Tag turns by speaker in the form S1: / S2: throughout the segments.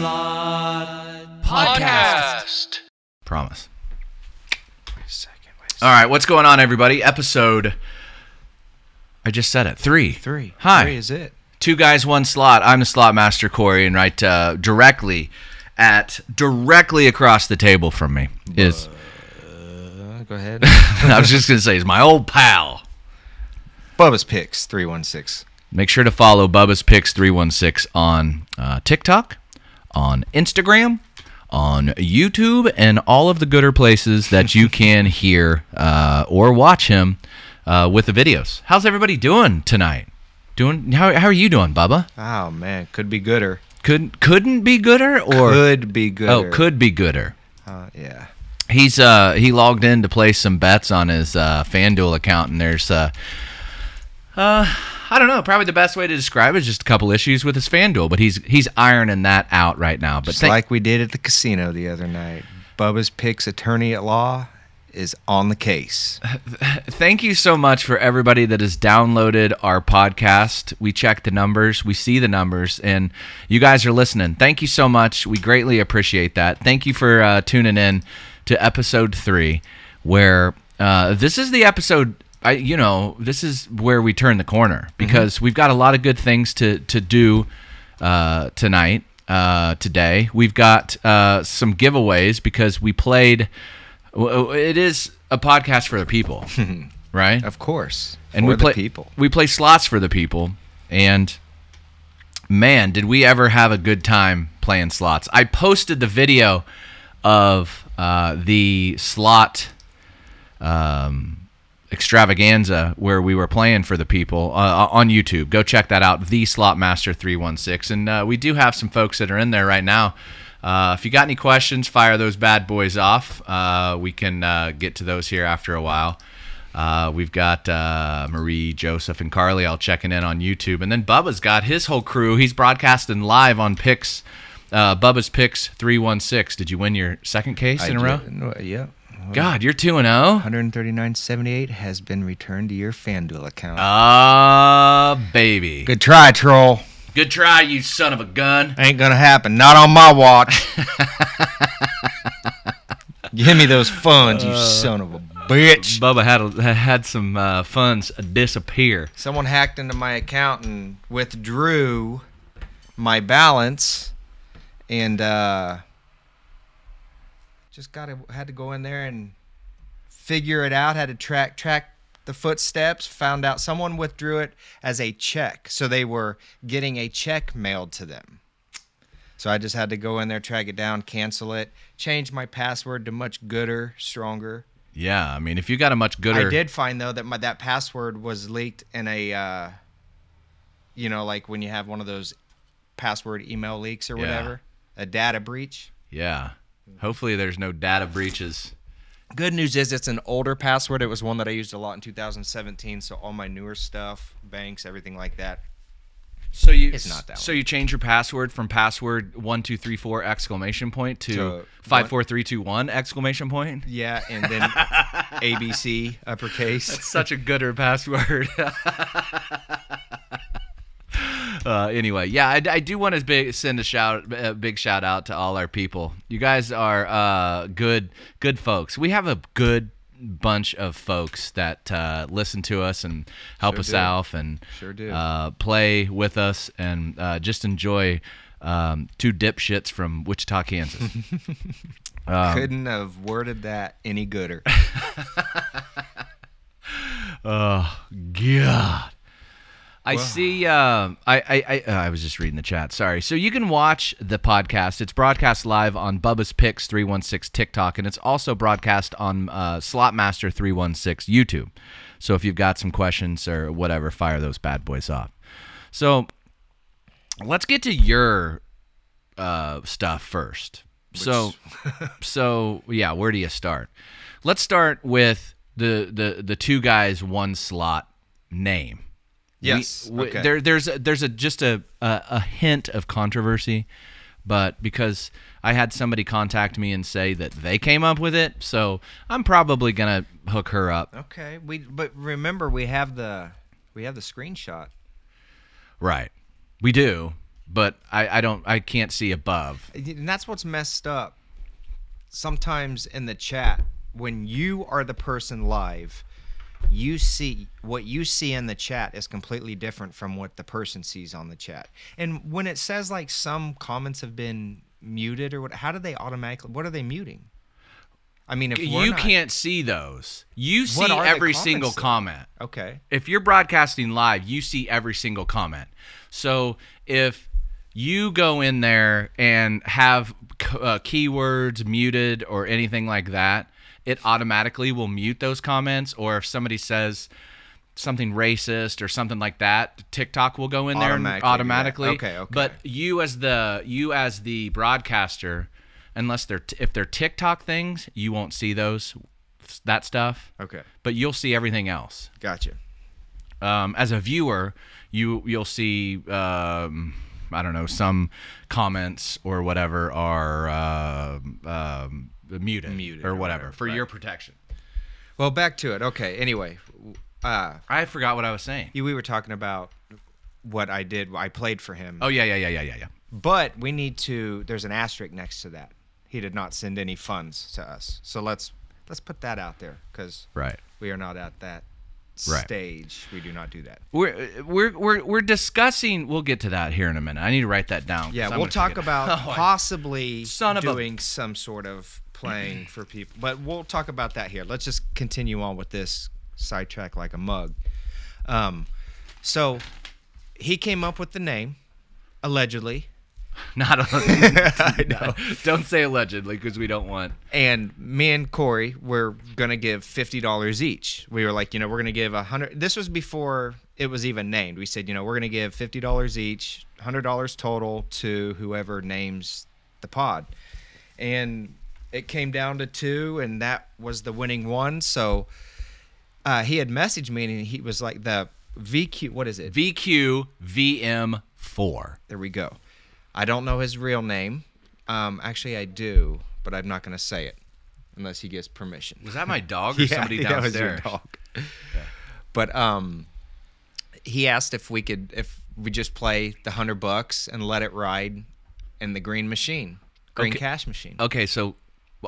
S1: Slot
S2: Podcast.
S3: Promise.
S2: Wait a second. Wait a
S3: All right, what's going on, everybody? Episode. I just said it. Three.
S2: Three.
S3: Hi.
S2: Three is it.
S3: Two guys, one slot. I'm the slot master, Corey, and right uh, directly at directly across the table from me is.
S2: Uh, go ahead.
S3: I was just gonna say is my old pal.
S2: Bubba's Picks 316.
S3: Make sure to follow Bubba's Picks 316 on uh, TikTok, on Instagram, on YouTube, and all of the gooder places that you can hear uh, or watch him uh, with the videos. How's everybody doing tonight? Doing how, how are you doing, Bubba?
S2: Oh, man. Could be gooder.
S3: Could couldn't be gooder or
S2: could be gooder.
S3: oh could be gooder.
S2: Uh, yeah.
S3: He's uh he logged in to place some bets on his uh, FanDuel account, and there's uh uh I don't know, probably the best way to describe it is just a couple issues with his FanDuel, but he's he's ironing that out right now. But
S2: Just like we did at the casino the other night. Bubba's Picks attorney at law is on the case.
S3: thank you so much for everybody that has downloaded our podcast. We check the numbers, we see the numbers, and you guys are listening. Thank you so much. We greatly appreciate that. Thank you for uh, tuning in to episode three, where uh, this is the episode. I, you know, this is where we turn the corner because we've got a lot of good things to to do uh, tonight. Uh, today we've got uh, some giveaways because we played. It is a podcast for the people, right?
S2: Of course.
S3: and we play
S2: people.
S3: We play slots for the people, and man, did we ever have a good time playing slots! I posted the video of uh, the slot um, extravaganza where we were playing for the people uh, on YouTube. Go check that out, the Slot Master three one six, and uh, we do have some folks that are in there right now. Uh, if you got any questions, fire those bad boys off. Uh, we can uh, get to those here after a while. Uh, we've got uh, Marie, Joseph, and Carly all checking in on YouTube, and then Bubba's got his whole crew. He's broadcasting live on Picks. Uh, Bubba's Picks three one six. Did you win your second case in a row?
S2: no, Yeah.
S3: God, you're two and oh. zero.
S2: 139.78 has been returned to your FanDuel account.
S3: Ah, baby.
S2: Good try, troll.
S3: Good try, you son of a gun.
S2: Ain't gonna happen. Not on my watch. Give me those funds, you son of a bitch.
S3: Bubba had a, had some uh, funds disappear.
S2: Someone hacked into my account and withdrew my balance, and uh, just got to had to go in there and figure it out. Had to track track the footsteps. Found out someone withdrew it as a check, so they were getting a check mailed to them. So I just had to go in there, track it down, cancel it, change my password to much gooder, stronger.
S3: Yeah, I mean, if you got a much gooder,
S2: I did find though that my that password was leaked in a, uh, you know, like when you have one of those password email leaks or
S3: Yeah.
S2: whatever, a data breach.
S3: Yeah. Hopefully, there's no data breaches.
S2: Good news is it's an older password. It was one that I used a lot in 2017. So all my newer stuff, banks, everything like that.
S3: So you
S2: It's not that
S3: So you change your password from password one two three four exclamation point to
S2: To
S3: five four three two one exclamation point.
S2: Yeah, and then ABC uppercase.
S3: Such a gooder password. Uh, anyway, yeah, I, I do want to big, send a shout, a big shout out to all our people. You guys are uh, good, good folks. We have a good bunch of folks that uh, listen to us and help
S2: Sure
S3: us
S2: do.
S3: out and
S2: Sure do.
S3: Uh, play with us and uh, just enjoy um, two dipshits from Wichita, Kansas. Um,
S2: Couldn't have worded that any gooder.
S3: Oh God. I see. Um, I I I, uh, I was just reading the chat. Sorry. So you can watch the podcast. It's broadcast live on Bubba's Picks three one six TikTok, and it's also broadcast on uh, Slotmaster three one six YouTube. So if you've got some questions or whatever, fire those bad boys off. So let's get to your uh, stuff first. So so yeah, where do you start? Let's start with the the the two guys one slot name.
S2: Yes,
S3: We- we-
S2: okay.
S3: There there's a, there's a just a, a a hint of controversy, but because I had somebody contact me and say that they came up with it, so I'm probably gonna hook her up.
S2: Okay, we but remember we have the we have the screenshot.
S3: Right. We do, but I, I don't I can't see above.
S2: And that's what's messed up. Sometimes in the chat, when you are the person live, you see what you see in the chat is completely different from what the person sees on the chat. And when it says like some comments have been muted or what, how do they automatically? What are they muting? I mean, if
S3: You
S2: not-
S3: can't see those. You see
S2: What are the
S3: every single
S2: then?
S3: comment.
S2: Okay.
S3: if you're broadcasting live, you see every single comment. So if you go in there and have uh, keywords muted or anything like that, it automatically will mute those comments. Or if somebody says something racist or something like that, TikTok will go in there and
S2: Automatically do
S3: automatically.
S2: Okay, okay.
S3: But you as the you as the broadcaster, unless they're t- if they're TikTok things, you won't see those that stuff.
S2: Okay.
S3: But you'll see everything else
S2: Gotcha.
S3: um, as a viewer, you you'll see um, I don't know some comments or whatever are uh, um, muted,
S2: Muted
S3: or
S2: or
S3: whatever,
S2: whatever,
S3: for
S2: right.
S3: your protection.
S2: Well, back to it. Okay. Anyway, uh,
S3: I forgot what I was saying.
S2: we were talking about what I did. I played for him.
S3: Oh yeah, yeah, yeah, yeah, yeah, yeah.
S2: But we need to. There's an asterisk next to that. He did not send any funds to us. So let's let's put that out there because
S3: Right.
S2: we are not at that
S3: Right.
S2: stage. We do not do that.
S3: We're we're we're we're discussing. We'll get to that here in a minute. I need to write that down.
S2: Yeah, we'll talk about
S3: Oh,
S2: possibly
S3: Son of a-
S2: doing some sort of playing for people, but we'll talk about that here. Let's just continue on with this sidetrack like a mug. Um, so he came up with the name, allegedly,
S3: Not a,
S2: I know.
S3: don't say allegedly because we don't want.
S2: and me and Corey were gonna give fifty dollars each. We were like, you know, we're gonna give a hundred. This was before it was even named. We said, you know, we're gonna give fifty dollars each, hundred dollars total to whoever names the pod, and it came down to two, and that was the winning one. So uh, he had messaged me, and he was like, the VQ, what is it?
S3: VQ VM four.
S2: There we go. I don't know his real name. Um, actually, I do, but I'm not going to say it unless he gets permission.
S3: Was that my dog or somebody
S2: that was your dog. But um, he asked if we could, if we just play the hundred bucks and let it ride in the green machine, green
S3: Okay.
S2: cash machine.
S3: Okay, so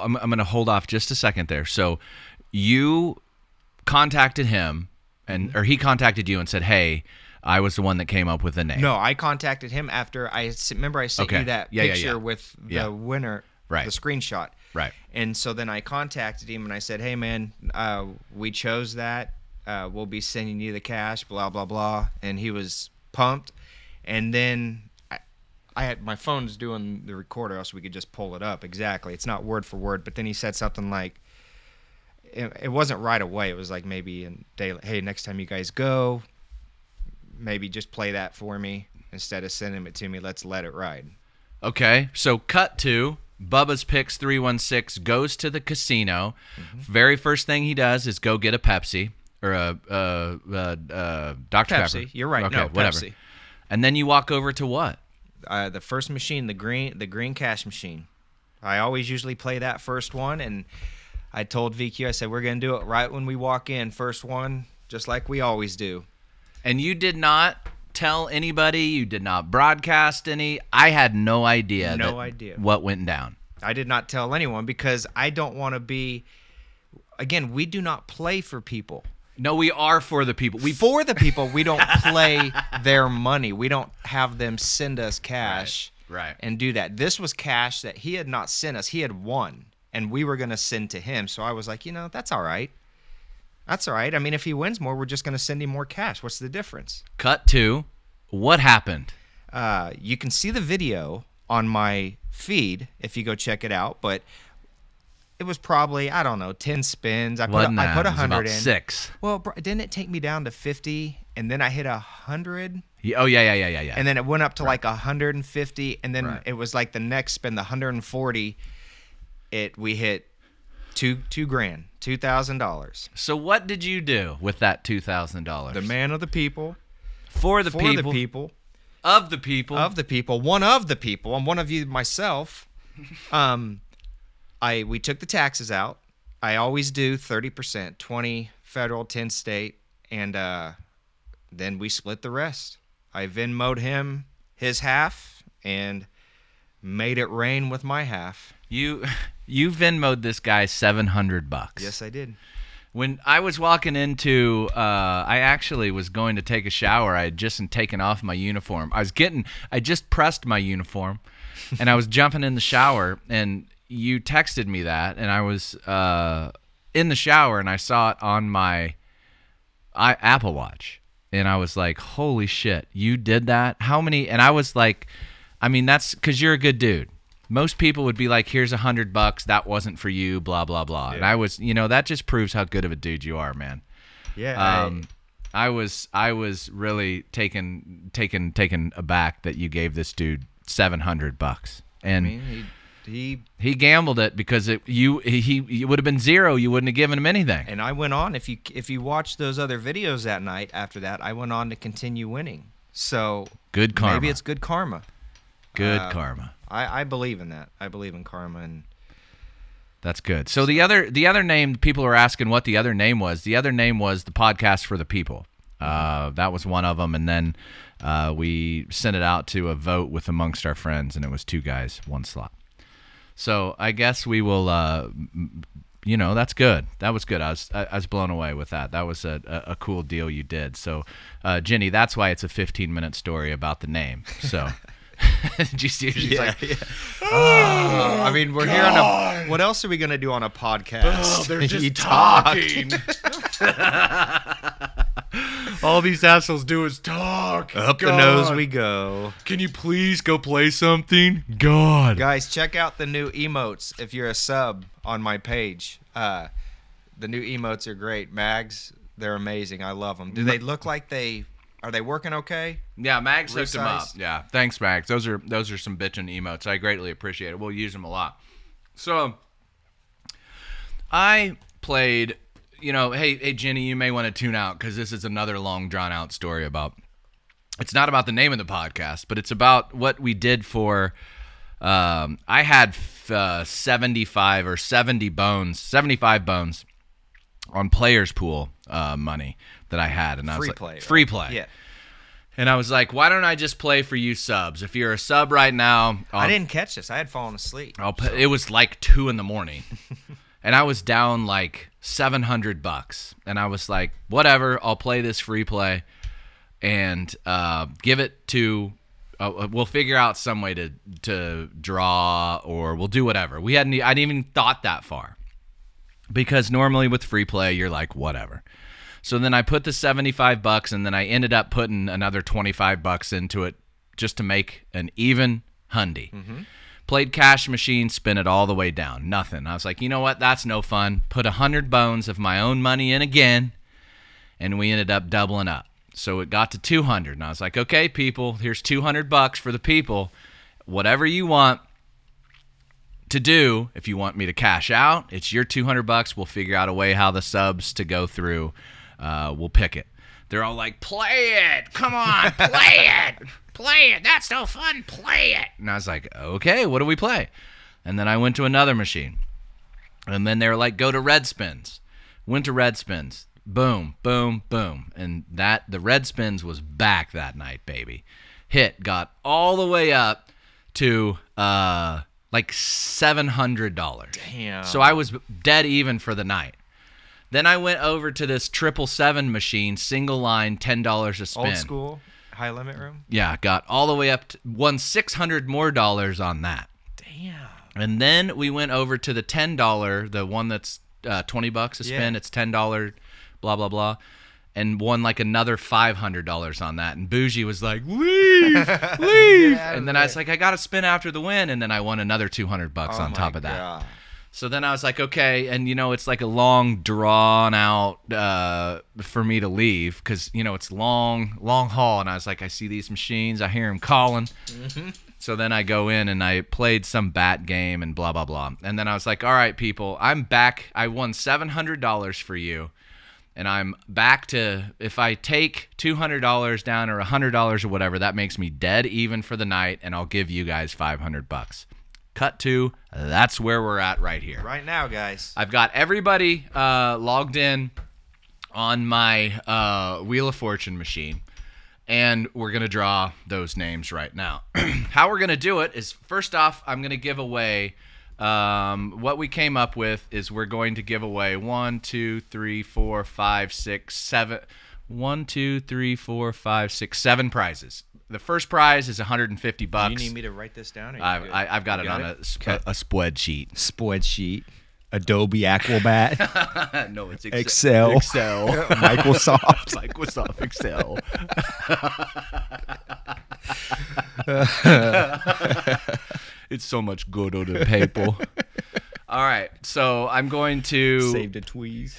S3: I'm, I'm going to hold off just a second there. So you contacted him, and or he contacted you and said, "Hey, I was the one that came up with the name."
S2: No, I contacted him after I remember I sent
S3: Okay.
S2: you that
S3: Yeah, yeah,
S2: picture
S3: yeah.
S2: with the
S3: Yeah.
S2: winner,
S3: Right.
S2: the screenshot.
S3: Right.
S2: And so then I contacted him and I said, "Hey man, uh, we chose that. Uh, we'll be sending you the cash. Blah blah blah." And he was pumped. And then I, I had my phone's doing the recorder, else we could just pull it up. Exactly. It's not word for word, but then he said something like, it, it wasn't right away. It was like maybe in day. Hey, next time you guys go, maybe just play that for me instead of sending it to me. Let's let it ride.
S3: Okay, so cut to Bubba's Picks 316 goes to the casino.
S2: Mm-hmm.
S3: Very first thing he does is go get a Pepsi or a, uh uh uh Dr.
S2: Pepsi.
S3: Pepper.
S2: You're right.
S3: Okay,
S2: No,
S3: whatever.
S2: Pepsi.
S3: And then you walk over to what?
S2: uh, the first machine, the green, the green cash machine. I always usually play that first one, and I told VQ, I said we're gonna do it right when we walk in, first one, just like we always do.
S3: And you did not tell anybody, you did not broadcast any. I had no idea.
S2: No idea.
S3: what went down.
S2: I did not tell anyone because I don't want to be. Again, we do not play for people.
S3: No, we are for the people. We
S2: for the people, we don't play their money. We don't have them send us cash
S3: Right, right.
S2: and do that. This was cash that he had not sent us. He had won, and we were going to send to him. So I was like, you know, that's all right. That's all right. I mean, if he wins more, we're just going to send him more cash. What's the difference?
S3: cut to what happened.
S2: Uh, you can see the video on my feed if you go check it out, but it was probably I don't know ten spins. I put a, I put a hundred in.
S3: six.
S2: Well, didn't it take me down to fifty, and then I hit a hundred,
S3: Yeah, Oh yeah, yeah, yeah, yeah, yeah.
S2: and then it went up to like a hundred and fifty, and then
S3: Right.
S2: it was like the next spin, the hundred and forty. It we hit two two grand, two thousand dollars.
S3: so what did you do with that two thousand dollars?
S2: The man of the people,
S3: for the
S2: for
S3: people
S2: the people,
S3: of the people
S2: of the people, one of the people. I'm one of you myself. Um, I we took the taxes out. I always do thirty percent, twenty federal, ten state, and uh, then we split the rest. I Venmoed him his half and made it rain with my half.
S3: You you Venmoed this guy seven hundred bucks.
S2: Yes, I did.
S3: When I was walking into, uh, I actually was going to take a shower. I had just taken off my uniform. I was getting, I just pressed my uniform, and I was jumping in the shower. And you texted me that, and I was uh, in the shower, and I saw it on my I, Apple Watch, and I was like, "Holy shit, you did that? How many?" And I was like, "I mean, that's because you're a good dude." Most people would be like, "Here's a hundred bucks. That wasn't for you." Blah blah blah. And I was, you know, that just proves how good of a dude you are, man.
S2: Yeah.
S3: Um, I was I was really taken taken taken aback that you gave this dude seven hundred bucks, and
S2: I mean, he, he
S3: he gambled it because it you he he would have been zero. You wouldn't have given him anything.
S2: and I went on. If you if you watch those other videos that night after that, I went on to continue winning. So
S3: Good karma.
S2: maybe it's good karma.
S3: Good
S2: uh,
S3: karma.
S2: I, I believe in that. I believe in karma, and
S3: That's good. So the other the other name people are asking what the other name was. The other name was the podcast for the people. Uh, that was one of them, and then uh, we sent it out to a vote with amongst our friends, and it was two guys, one slot. So I guess we will. Uh, you know, that's good. That was good. I was I, was blown away with that. That was a, a, a cool deal you did. So, uh, Jenny, that's why it's a 15 minute story about the name. So. Did you see? She's like,
S2: I mean, we're here on a. What else are we gonna do on a podcast?
S3: Oh, they're just
S2: talk.
S3: talking. All these assholes do is talk.
S2: Up the nose we go.
S3: Can you please go play something? God.
S2: Guys, check out the new emotes if you're a sub on my page. Uh, the new emotes are great. Mags, they're amazing. I love them. Do they look like they are they working okay?
S3: Yeah, Mags hooked them up. Yeah, thanks, Max. Those are those are some bitchin' emotes. I greatly appreciate it. We'll use them a lot. So, I played. You know, hey, hey, Jenny, you may want to tune out because this is another long, drawn out story about. It's not about the name of the podcast, but it's about what we did for. Um, I had f- uh, seventy-five or seventy bones, seventy-five bones on players pool uh, money that I had, and I was
S2: Free
S3: like,
S2: play.
S3: free play.
S2: Yeah.
S3: And I was like, why don't I just play for you subs? If you're a sub right now, I'll,
S2: I didn't catch this. I had fallen asleep.
S3: I'll put, it was like two in the morning, and I was down like seven hundred bucks, and I was like, whatever, I'll play this free play, and uh, give it to. Uh, we'll figure out some way to to draw, or we'll do whatever. We hadn't. I didn't even thought that far, because normally with free play, you're like whatever. So then I put the 75 bucks and then I ended up putting another 25 bucks into it just to make an even hundy. Mm-hmm. Played cash machine, spin it all the way down. Nothing. I was like, you know what? That's no fun. Put a hundred bones of my own money in again, and we ended up doubling up. So it got to 200, and I was like, okay, people, here's 200 bucks for the people. Whatever you want to do, if you want me to cash out, it's your 200 bucks. We'll figure out a way how the subs to go through. Uh, we'll pick it. They're all like, play it. Come on, play it. Play it. That's no fun. Play it. And I was like, okay, what do we play? And then I went to another machine. And then they were like, go to red spins. Went to red spins. Boom, boom, boom. And that the red spins was back that night, baby. Hit got all the way up to uh like seven hundred dollars.
S2: Damn.
S3: So I was dead even for the night. Then I went over to this triple seven machine, single line, ten dollars a spin.
S2: Old school high limit room.
S3: Yeah, got all the way up to won six hundred more dollars on that.
S2: Damn.
S3: And then we went over to the ten dollar, the one that's uh, twenty bucks a spin.
S2: Yeah.
S3: It's ten dollar, blah blah blah, and won like another five hundred dollars on that. And Bougie was like, "Leave, leave!"
S2: of
S3: and then I was like, "I got to spin after the win," and then I won another two hundred bucks
S2: Oh
S3: on top of that. So then I was like, okay, and you know, it's like a long drawn out uh, for me to leave because you know it's long, long haul, and I was like, I see these machines, I hear them calling. So then I go in and I played some bat game and blah blah blah, and then I was like, all right, people, I'm back. I won seven hundred dollars for you, and I'm back to if I take two hundred dollars down or hundred dollars or whatever, that makes me dead even for the night, and I'll give you guys five hundred bucks. Cut to that's where we're at right here.
S2: Right now, guys.
S3: I've got everybody uh, logged in on my uh, Wheel of Fortune machine, and we're gonna draw those names right now. How we're gonna do it is first off, I'm gonna give away. Um, what we came up with is we're going to give away one, two, three, four, five, six, seven. One, two, three, four, five, six, seven prizes. The first prize is 150 bucks.
S2: You need me to write this down?
S3: I've. I, I've got
S2: You
S3: it on a, sp- a spreadsheet.
S2: spreadsheet, Adobe Acrobat,
S3: no, it's
S2: Excel.
S3: Excel.
S2: Microsoft.
S3: Microsoft Excel. it's so much good on the paper. All right, so I'm going to
S2: Saved a tweeze.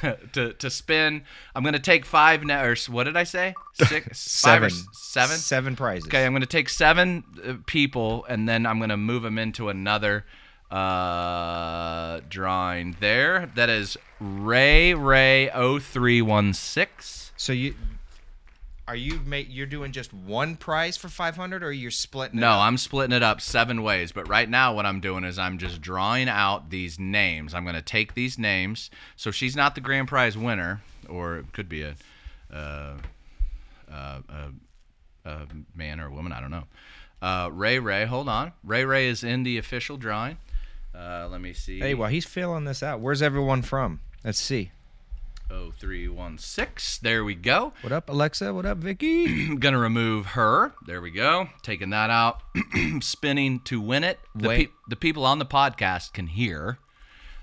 S3: to to spin. I'm going to take five now. Or what did I say? Six, five or
S2: Seven.
S3: seven.
S2: Seven prizes.
S3: Okay, I'm going to take seven uh, people, and then I'm going to move them into another uh, drawing. There, that is Ray Ray 0316.
S2: So you are you make you're doing just one prize for 500 or you're splitting it
S3: No,
S2: up?
S3: I'm splitting it up seven ways. But right now, what I'm doing is I'm just drawing out these names. I'm going to take these names. So she's not the grand prize winner, or it could be a, uh, uh, a, a man or a woman. I don't know. Uh, Ray Ray, hold on. Ray Ray is in the official drawing. Uh, let me see.
S2: Hey, while he's filling this out, where's everyone from? Let's see.
S3: 0316. There we go.
S2: What up, Alexa? What up, Vicky?
S3: I'm gonna remove her. There we go. Taking that out. Spinning to win it. The,
S2: Wait.
S3: pe- the people on the podcast can hear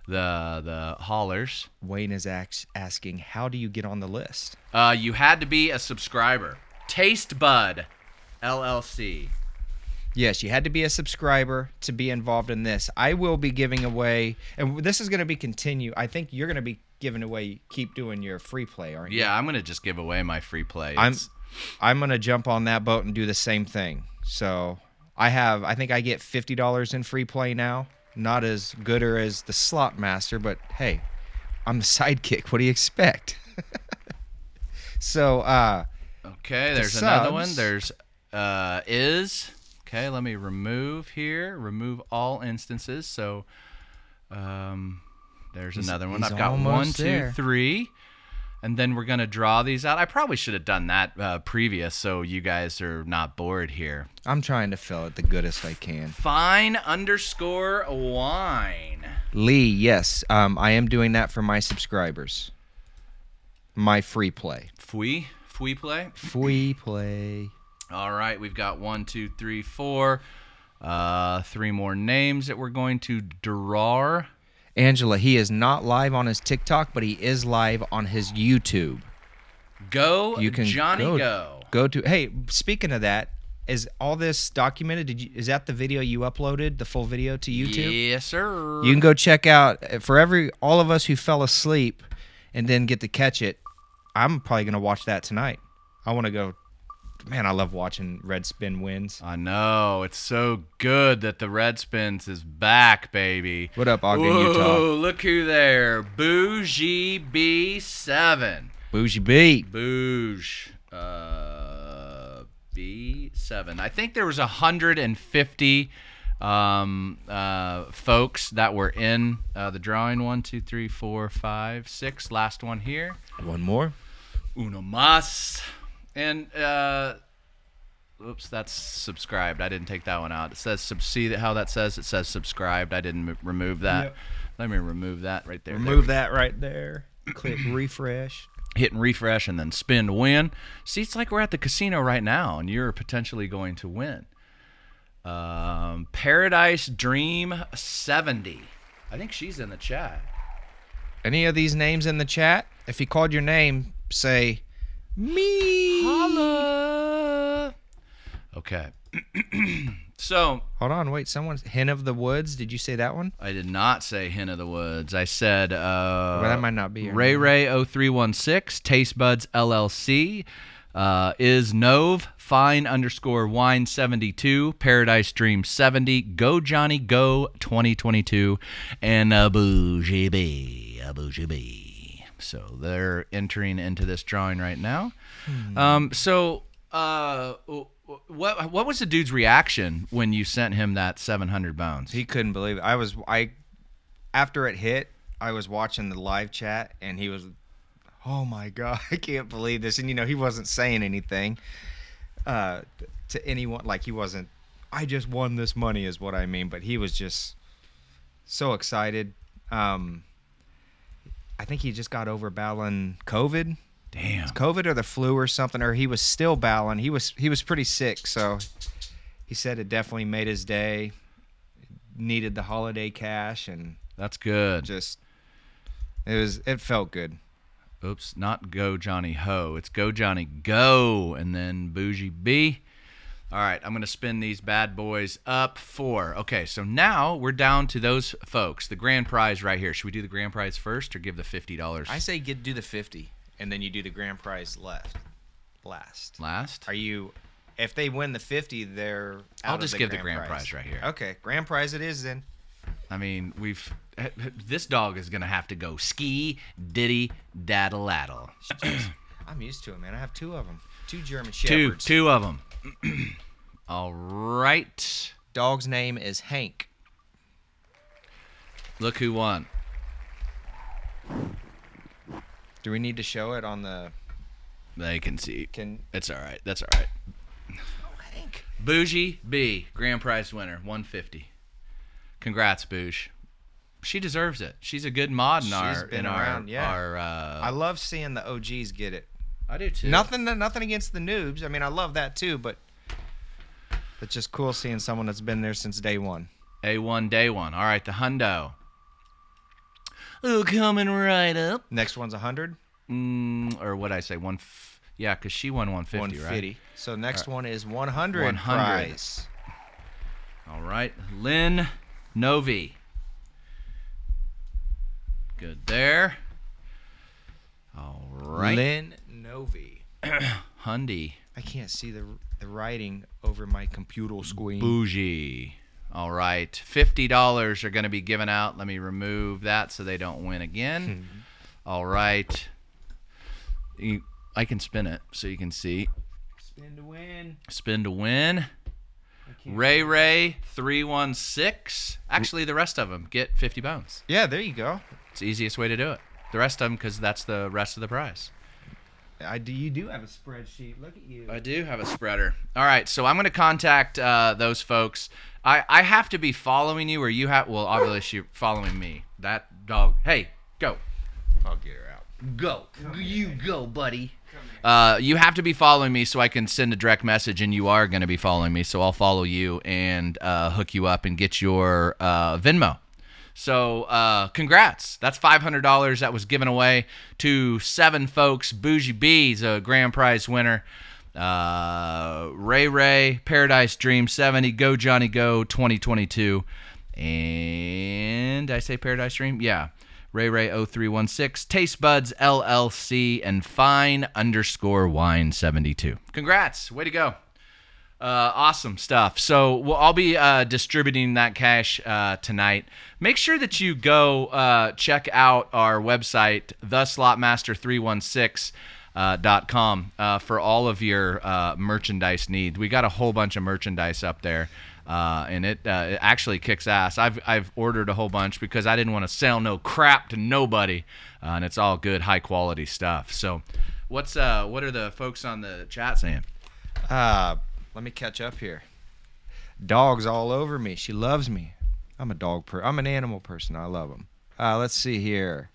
S3: the the hollers.
S2: Wayne is ax- asking, how do you get on the list?
S3: Uh, you had to be a subscriber. Taste Bud, LLC.
S2: Yes, you had to be a subscriber to be involved in this. I will be giving away, and this is going to be continue. I think you're going to be giving away, keep doing your free play, aren't you?
S3: Yeah, I'm gonna just give away my free play.
S2: I'm,
S3: It's-
S2: I'm going to jump on that boat and do the same thing. So I have, I think I get fifty dollars in free play now. Not as good or as the slot master, but hey, I'm the sidekick. What do you expect? so, uh,
S3: okay. There's another one.
S2: subs.
S3: There's uh is okay. Let me remove here. Remove all instances. So, um, there's
S2: He's-
S3: another one. I've got one,
S2: almost
S3: two, three. And then we're gonna draw these out. I probably should have done that uh, previous, so you guys are not bored here.
S2: I'm trying to fill it the goodest I can.
S3: Fine underscore wine.
S2: Lee, yes, um, I am doing that for my subscribers. My free play.
S3: Fui, fui play.
S2: Free play.
S3: All right, we've got one, two, three, four, uh, three more names that we're going to draw.
S2: Angela, he is not live on his TikTok, but he is live on his YouTube.
S3: Go,
S2: You can
S3: Johnny,
S2: go,
S3: go.
S2: Go to. Hey, speaking of that, is all this documented? Did you? Is that the video you uploaded? The full video to YouTube?
S3: Yes, sir.
S2: You can go check out uh, for every all of us who fell asleep and didn't get to catch it. I'm probably gonna watch that tonight. I want to go. Man, I love watching Red Spin wins.
S3: I know it's so good that the Red Spins is back, baby.
S2: What up, Ogden,
S3: Whoa,
S2: Utah?
S3: Look who there, Bougie B7.
S2: Bougie B.
S3: Bouge, uh, B7. I think there was 150 um, uh, folks that were in uh, the drawing. One, two, three, four, five, six. Last one here.
S2: One more.
S3: Uno más. And uh oops, that's subscribed. I didn't take that one out. It says sub see how that says? It says subscribed. I didn't m- remove that.
S2: Yep.
S3: Let me remove that right there. There
S2: Remove
S3: we
S2: that right there. Click refresh.
S3: Hit and refresh and then spin to win. See, it's like we're at the casino right now and you're potentially going to win. Um, Paradise Dream 70. I think she's in the chat.
S2: Any of these names in the chat? If he called your name, say me.
S3: Holla. Okay. so
S2: Hold on, wait. Someone's Hen of the Woods. Did you say that one?
S3: I did not say Hen of the Woods. I said uh,
S2: Well, that might not be
S3: Ray. Ray 0316, Taste Buds LLC, uh, is Nove, Fine underscore Wine 72, Paradise Dream 70, Go Johnny Go 2022, and Abu GB. Abu GB. So they're entering into this drawing right now.
S2: Hmm.
S3: Um, so, uh, what what was the dude's reaction when you sent him that 700 bones?
S2: He couldn't believe it. I was I after it hit, I was watching the live chat and he was "Oh my god, I can't believe this!" And you know, he wasn't saying anything uh, to anyone. Like he wasn't. I just won this money, is what I mean. But he was just so excited. Um, I think he just got over battling COVID.
S3: Damn.
S2: COVID or the flu or something, or he was still battling. He was he was pretty sick, so he said it definitely made his day. Needed the holiday cash and
S3: That's good.
S2: just it was it felt good.
S3: Oops, not go Johnny Ho. It's go Johnny go, and then Bougie B. All right, I'm gonna spin these bad boys up four. Okay, so now we're down to those folks. The grand prize right here. Should we do the grand prize first, or give the fifty dollars
S2: I say get do the fifty, and then you do the grand prize left, last.
S3: last?
S2: Are you? If they win the fifty, they're. Out
S3: I'll just
S2: the
S3: give the
S2: grand
S3: grand prize right here.
S2: Okay, grand prize it is then.
S3: I mean, we've this dog is gonna have to go ski diddy daddle addle.
S2: I'm used to it, man. I have two of them, two German shepherds.
S3: two,
S2: shepherds.
S3: two of them. All right.
S2: Dog's name is Hank.
S3: Look who won.
S2: Do we need to show it on the?
S3: They can see.
S2: Can
S3: It's all right. That's all right.
S2: oh, Hank?
S3: Bougie B, grand prize winner, 150. Congrats, Bouge. She deserves it. She's a good mod in
S2: She's
S3: our
S2: been
S3: in
S2: around,
S3: our
S2: yeah.
S3: our. Uh,
S2: I love seeing the OGs get it.
S3: I do too.
S2: Nothing, nothing against the noobs. I mean, I love that too, but it's just cool seeing someone that's been there since day one.
S3: A1 day one. All right, the hundo. Oh, coming right up.
S2: Next one's a hundred,
S3: Mm, or what I say? One. F- yeah, because she won 150,
S2: one
S3: right?
S2: So next one is one hundred.
S3: One
S2: hundred.
S3: All right, Lynn Novi. Good there. All right,
S2: Lynn Novi.
S3: Hundy.
S2: I can't see the the writing over my computer screen.
S3: Bougie. All right, fifty dollars are going to be given out. Let me remove that so they don't win again. Hmm. All right. You, I can spin it so you can see.
S2: Spin to win.
S3: Spin to win. Ray Ray three one six. Actually, the rest of them get fifty bones.
S2: Yeah, there you go.
S3: It's the easiest way to do it. The rest of them, because that's the rest of the prize.
S2: I do. You do have a spreadsheet. Look at you.
S3: I do have a spreader. All right, so I'm going to contact uh, those folks. I, I have to be following you, or you have. Well, obviously you're following me. That dog. Hey, go,
S2: I'll get her out.
S3: go, you go, buddy. Uh, you have to be following me so I can send a direct message, and you are going to be following me, so I'll follow you and uh, hook you up and get your uh, Venmo. So, uh, congrats. That's $500 that was given away to seven folks. Bougie B's a grand prize winner. Uh, Ray Ray, Paradise Dream 70, Go Johnny Go 2022. And I say Paradise Dream? Yeah. Ray Ray 0316, Taste Buds LLC, and Fine underscore Wine 72. Congrats. Way to go. Uh, awesome stuff. So we'll, I'll be uh, distributing that cash uh, tonight. Make sure that you go uh, check out our website, theslotmaster316. Uh, uh, for all of your uh, merchandise needs. We got a whole bunch of merchandise up there, uh, and it, it actually kicks ass. I've I've ordered a whole bunch because I didn't want to sell no crap to nobody, and it's all good, high quality stuff. So, what's uh what are the folks on the chat saying?
S2: Uh, let me catch up here. Dogs all over me. She loves me. I'm a dog per. I'm an animal person. I love them. Uh, let's see here.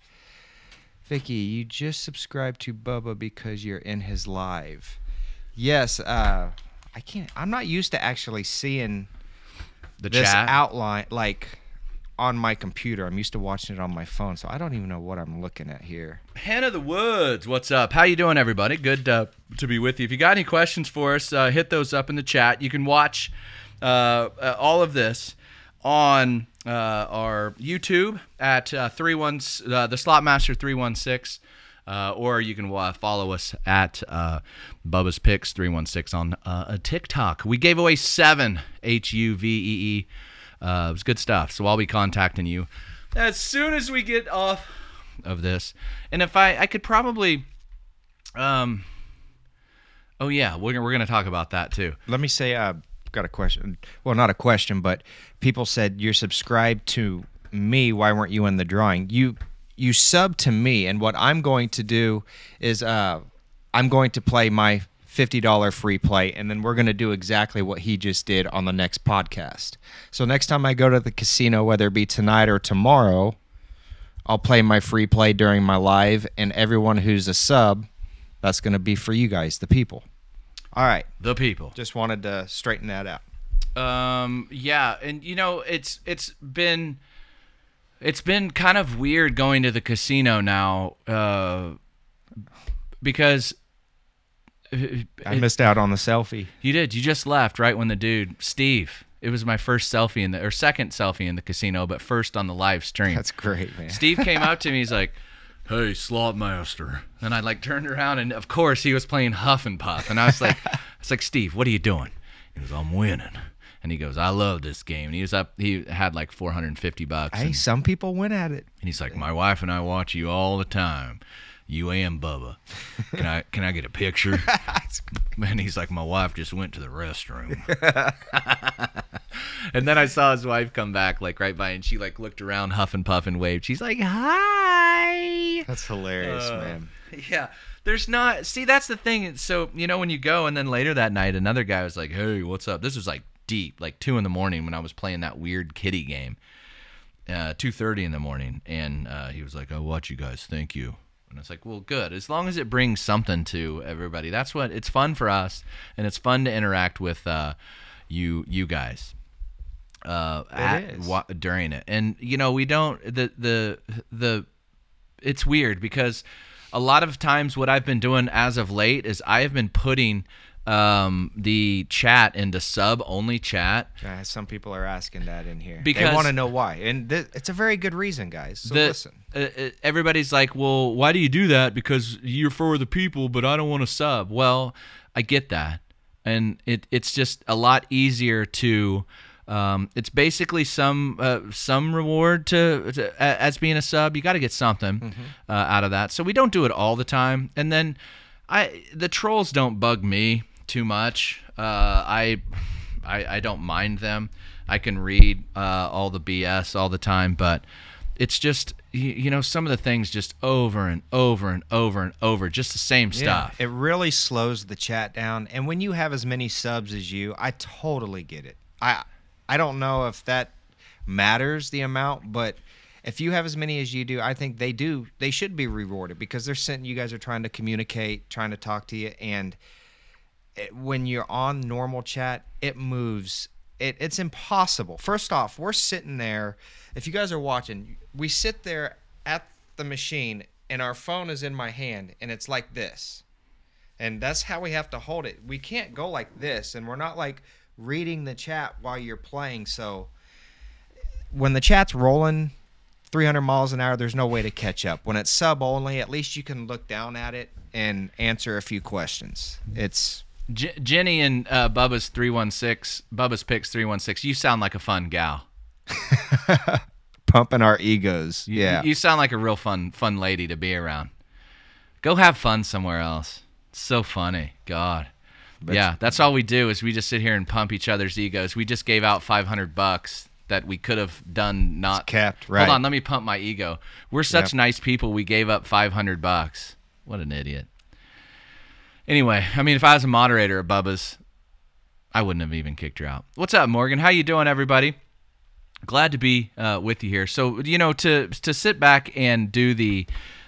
S2: Vicky, you just subscribed to Bubba because you're in his live. Yes. Uh, I can't. I'm not used to actually seeing
S3: The
S2: this
S3: chat.
S2: outline like on my computer. I'm used to watching it on my phone, so I don't even know what I'm looking at here.
S3: Hannah the Woods, what's up? How you doing, everybody? Good uh, to be with you. If you got any questions for us, uh, hit those up in the chat. You can watch uh, uh, all of this on uh, our YouTube at uh, three one the Slotmaster three one six. Or you can follow us at Bubba's Picks 316 on a TikTok. We gave away seven H U V E E. Uh, it was good stuff. So I'll be contacting you as soon as we get off of this. And if I, I could probably, um, oh yeah, we're, we're gonna talk about that too.
S2: Let me say, uh, got a question. Well, not a question, but people said you're subscribed to me. Why weren't you in the drawing? You, you sub to me, and what I'm going to do is uh, I'm going to play my $50 free play, and then we're going to do exactly what he just did on the next podcast. So next time I go to the casino, whether it be tonight or tomorrow, I'll play my free play during my live, and everyone who's a sub, that's going to be for you guys, the people. All right.
S3: The people.
S2: Just wanted to straighten that out.
S3: Um, yeah, and you know, it's it's been it's been kind of weird going to the casino now, uh, because
S2: I missed out on the selfie.
S3: you did. You just left right when the dude Steve. It was my first selfie in the or second selfie in the casino, but first on the live stream.
S2: That's great, man.
S3: Steve came up to me. He's like, "Hey, slot master," and I like turned around, and of course he was playing Huff and Puff, and I was like, "I was like, Steve, what are you doing?" He goes, "I'm winning," and he goes, "I love this game." And he was up. He had like 450 bucks.
S2: Hey,
S3: and,
S2: some people win at it.
S3: and he's like, "My wife and I watch you all the time." You and Bubba. Can I can I get a picture? And he's like, my wife just went to the restroom. and then I saw his wife come back like right by, and she like looked around, huff and puff and waved. She's like, "Hi."
S2: That's hilarious,
S3: Uh,
S2: man.
S3: Yeah. There's not. See, that's the thing. So you know when you go, and then later that night, another guy was like, "Hey, what's up?" This was like deep, like two in the morning when I was playing that weird kitty game. Uh, two thirty in the morning, and uh, he was like, "I watch you guys. Thank you." And it's like, well, good. As long as it brings something to everybody, that's what it's fun for us, and it's fun to interact with uh, you, you guys. Uh, at,
S2: is.
S3: wa- during it, and you know, we don't the the the. It's weird because a lot of times what I've been doing as of late is I have been putting um, the chat into sub only chat.
S2: Uh, some people are asking that in here.
S3: Because-
S2: they want to know why, and th- it's a very good reason, guys. So
S3: the,
S2: listen.
S3: uh, uh, everybody's like, well, why do you do that? Because you're for the people, but I don't want to sub. Well, I get that, and it it's just a lot easier to. Um, it's basically some uh, some reward to, to as being a sub. You got to get something uh, out of that. So we don't do it all the time, and then I the trolls don't bug me too much. Uh, I, I I don't mind them. I can read uh, all the BS all the time, but it's just you, you know some of the things just over and over and over and over, just the same stuff.
S2: It really slows the chat down. And when you have as many subs as you, I totally get it. I I don't know if that matters the amount, but if you have as many as you do, I think they do. They should be rewarded because they're sitting. You guys are trying to communicate, trying to talk to you, and it, when you're on normal chat, it moves. It, it's impossible. First off, we're sitting there. If you guys are watching, we sit there at the machine, and our phone is in my hand, and it's like this and that's how we have to hold it. We can't go like this, and we're not like reading the chat while you're playing. So when the chat's rolling 300 miles an hour, there's no way to catch up. When it's sub only, at least you can look down at it and answer a few questions. It's
S3: J- Jenny and uh, Bubba's three one six, Bubba's picks three one six. You sound like a fun gal.
S2: pumping our egos.
S3: You-
S2: Yeah.
S3: you sound like a real fun fun lady to be around. Go have fun somewhere else. It's so funny, God. yeah, that's all we do is we just sit here and pump each other's egos. We just gave out five hundred bucks that we could have done not
S2: kept,
S3: Hold on, let me pump my ego. We're such
S2: Yep.
S3: nice people. We gave up five hundred bucks. What an idiot. Anyway, I mean, if I was a moderator at Bubba's, I wouldn't have even kicked her out. What's up, Morgan? How you doing, everybody? Glad to be uh, with you here. So you know, to to sit back and do the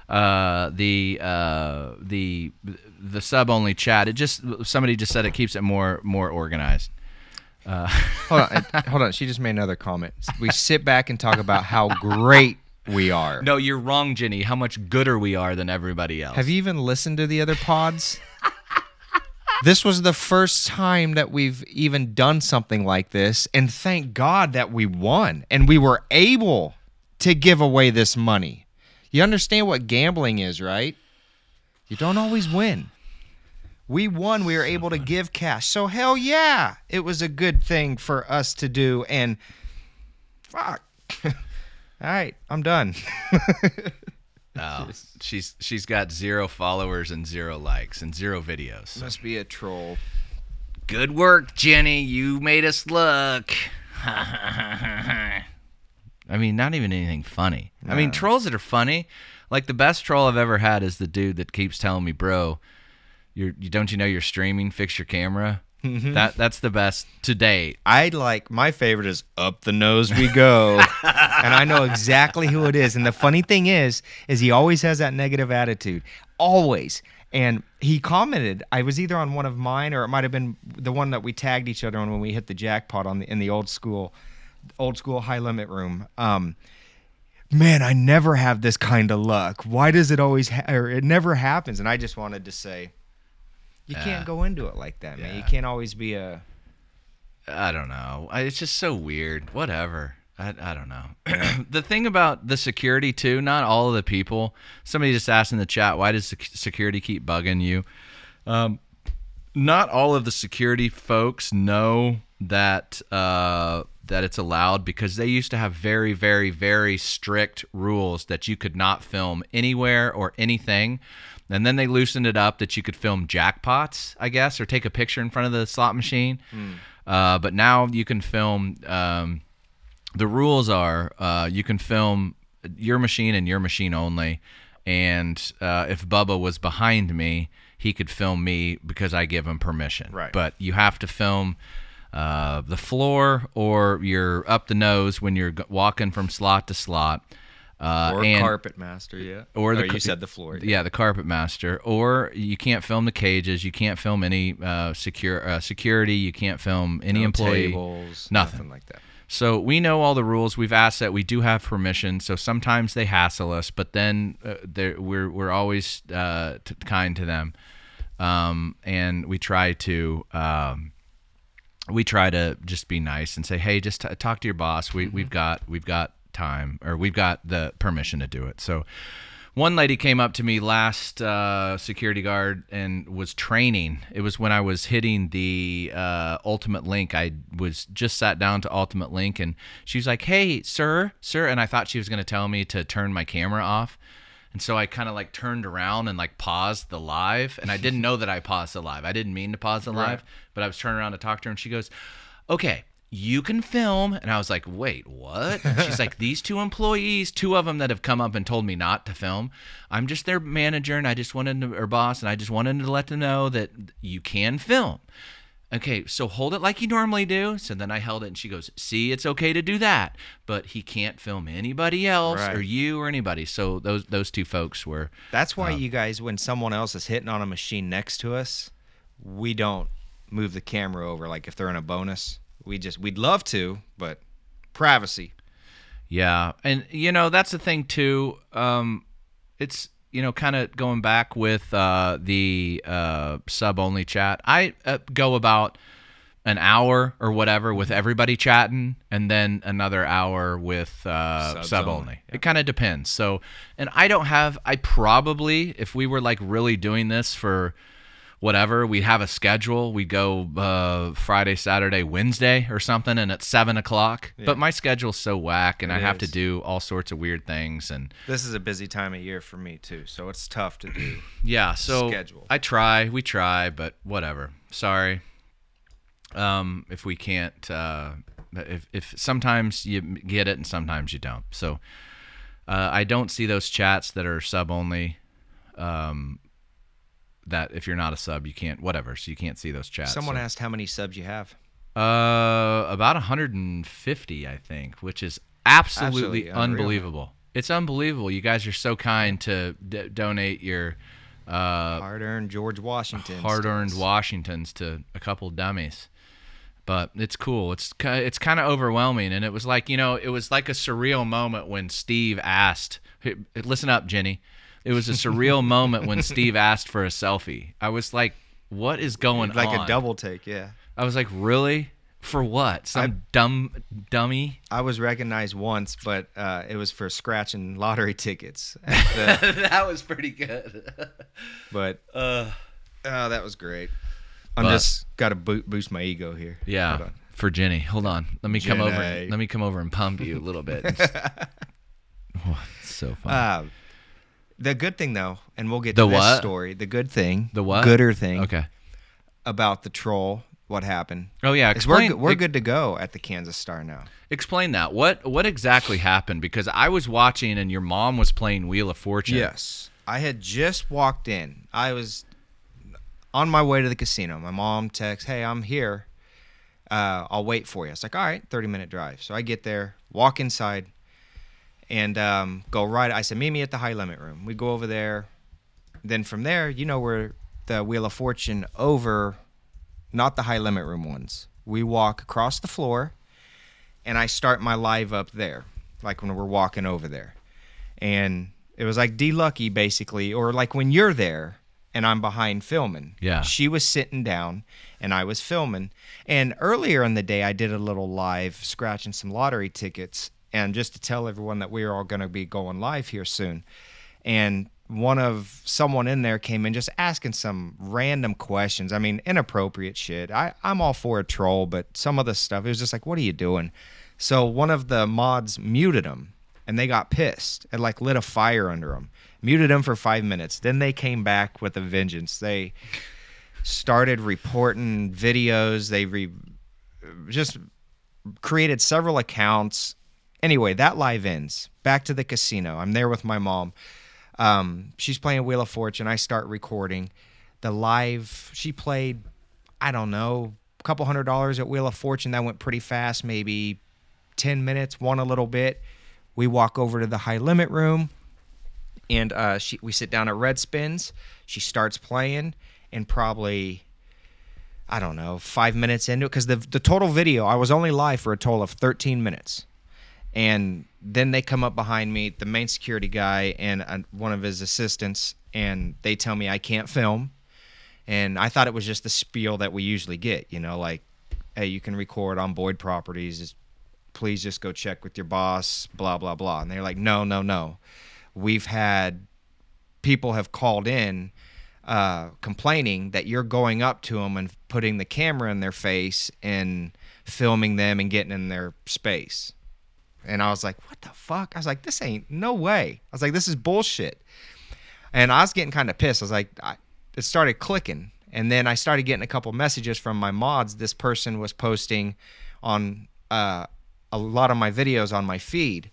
S3: uh, the uh, the the sub only chat. It just somebody just said it keeps it more more organized.
S2: hold on. hold on. She just made another comment. We sit back and talk about how great we are.
S3: No, you're wrong, Jenny. How much gooder we are than everybody else.
S2: Have you even listened to the other pods? this was the first time that we've even done something like this, and thank God that we won and we were able to give away this money. You understand what gambling is, right? You don't always win. We won, we were able to give cash. So hell yeah, it was a good thing for us to do and fuck. All right, I'm done.
S3: Oh, she's she's got zero followers and zero likes and zero videos.
S2: Must be a troll.
S3: Good work, Jenny. You made us look. I mean, not even anything funny. I mean, trolls that are funny, like the best troll I've ever had is the dude that keeps telling me, "Bro, you're you don't you know you're streaming? Fix your camera."
S2: Mm-hmm.
S3: That that's the best to date.
S2: I like my favorite is up the nose we go, and I know exactly who it is. And the funny thing is, is he always has that negative attitude, always. And he commented, I was either on one of mine or it might have been the one that we tagged each other on when we hit the jackpot on the in the old school, old school high limit room. Um, man, I never have this kind of luck. Why does it always, ha- or it never happens? And I just wanted to say, you can't go into it like that, man. You can't always be a.
S3: I don't know. I- It's just so weird. Whatever. I, I don't know. the thing about the security too, not all of the people. Somebody just asked in the chat, why does security keep bugging you? Um, not all of the security folks know that uh, that it's allowed because they used to have very, very, very strict rules that you could not film anywhere or anything. And then they loosened it up that you could film jackpots, I guess, or take a picture in front of the slot machine. Uh, but now you can film. Um, the rules are uh, you can film your machine and your machine only. And uh, if Bubba was behind me, he could film me because I give him permission.
S2: Right.
S3: But you have to film uh, the floor or you're up the nose when you're walking from slot to slot. Uh,
S2: Or
S3: and-
S2: carpet master, yeah.
S3: or the
S2: you said the floor.
S3: yeah, the carpet master. Or you can't film the cages. You can't film any uh, secure uh, security. You can't film any
S2: No
S3: employee.
S2: tables,
S3: nothing.
S2: like that.
S3: So we know all the rules. We've asked that. We do have permission. So sometimes they hassle us, but then uh, we're we're always uh, t- kind to them, um, and we try to. Um, we try to just be nice and say, "Hey, just t- talk to your boss. We we've got we've got time or we've got the permission to do it." So, one lady came up to me last uh, security guard and was training. It was when I was hitting the uh, ultimate link. I was just sat down to ultimate link, and she was like, "Hey, sir, sir," and I thought she was going to tell me to turn my camera off. And so I kind of like turned around and like paused the live, and I didn't know that I paused the live. I didn't mean to pause the live, but I was turning around to talk to her, and she goes, "Okay, you can film." And I was like, "Wait, what?" She's like, "These two employees, two of them that have come up and told me not to film. I'm just their manager, and I just wanted to, or boss, and I just wanted to let them know that you can film." Okay, so hold it like you normally do. So then I held it, and she goes, "See, it's okay to do that, but he can't film anybody else or you or anybody." So those those two folks were
S2: That's why um, you guys, when someone else is hitting on a machine next to us, we don't move the camera over. Like if they're in a bonus, we just we'd love to, but privacy.
S3: Yeah, and you know that's the thing too. Um, it's you know kind of going back with uh, the uh, sub only chat. I uh, go about an hour or whatever with everybody chatting, and then another hour with uh, sub
S2: only,
S3: only. It kind of depends. So, and I don't have. I probably if we were like really doing this for whatever. We'd have a schedule. We'd go uh, Friday, Saturday, Wednesday or something, and it's seven o'clock. But my schedule's so whack, and
S2: It
S3: I have to do all sorts of weird things. And
S2: This is a busy time of year for me too, so it's tough to do.
S3: yeah, so
S2: Schedule.
S3: I try, we try, but whatever. Sorry. Um, if we can't, uh, if if sometimes you get it and sometimes you don't. So uh, I don't see those chats that are sub only. Um, that if you're not a sub, you can't whatever. So you can't see those chats.
S2: Someone
S3: so.
S2: asked how many subs you have.
S3: Uh, about 150, I think, which is absolutely,
S2: Absolutely unreal.
S3: unbelievable. It's unbelievable. You guys are so kind to d- donate your uh,
S2: Hard-earned George Washington.
S3: hard-earned Washingtons to a couple dummies. But it's cool. It's it's kind of overwhelming, and it was like you know, it was like a surreal moment when Steve asked. "Hey, Listen up, Jenny. It was a surreal moment when Steve asked for a selfie. I was like, "What is going
S2: like
S3: on?"
S2: Like a double take. Yeah,
S3: I was like, really? For what? Some dumb dummy?
S2: I was recognized once, but uh, it was for scratching lottery tickets. the-
S3: that was pretty good.
S2: but
S3: uh,
S2: oh, that was great. I'm
S3: But-
S2: just got to boost my ego here.
S3: Yeah, for Jenny. Hold on. Let me come over.
S2: Jenny.
S3: Let me come over and pump you a little bit. oh, it's so fun.
S2: Uh, the good thing, though, and we'll get
S3: The
S2: to this
S3: what?
S2: story. The good thing,
S3: the what?
S2: gooder thing
S3: Okay.
S2: about the troll what happened.
S3: Oh yeah,
S2: 'Cause we're we're
S3: ex-
S2: good to go at the Kansas Star now.
S3: Explain that. What what exactly happened? Because I was watching and your mom was playing Wheel of Fortune.
S2: Yes. I had just walked in. I was on my way to the casino. My mom texts, "Hey, I'm here. Uh, I'll wait for you." It's like, "All right, 30 minute drive." So I get there, walk inside, and um, go right. I said, "Meet me at the high limit room." We go over there. Then from there, you know we're the Wheel of Fortune over, not the high limit room ones. We walk across the floor, and I start my live up there, like when we're walking over there and it was like D Lucky basically, or like when you're there and I'm behind filming.
S3: Yeah.
S2: She was sitting down and I was filming. And earlier in the day, I did a little live scratching some lottery tickets, and just to tell everyone that we are all going to be going live here soon. And one of someone in there came in just asking some random questions. I mean, inappropriate shit. I, I'm all for a troll, but some of the stuff, it was just like, what are you doing? So one of the mods muted him and they got pissed and like lit a fire under him, muted him for five minutes. Then they came back with a vengeance. They started reporting videos. They re- just created several accounts. Anyway, that live ends. Back to the casino. I'm there with my mom. Um, she's playing Wheel of Fortune. I start recording. The live, she played, I don't know, a couple hundred dollars at Wheel of Fortune. That went pretty fast, maybe 10 minutes, won a little bit. We walk over to the high limit room and uh, she, we sit down at Red Spins. She starts playing, and probably, I don't know, five minutes into it, because the, the total video, I was only live for a total of 13 minutes. And then they come up behind me, the main security guy and uh, one of his assistants, and they tell me I can't film. And I thought it was just the spiel that we usually get, you know, like, hey, you can record on Boyd properties. Please just go check with your boss, blah, blah, blah. And they're like, no, no, no. We've had people have called in uh, complaining that you're going up to them and putting the camera in their face and filming them and getting in their space. And I was like, what the fuck? I was like, this ain't no way. I was like, this is bullshit. And I was getting kind of pissed. I was like, I, it started clicking. And then I started getting a couple messages from my mods. This person was posting on uh, a lot of my videos on my feed.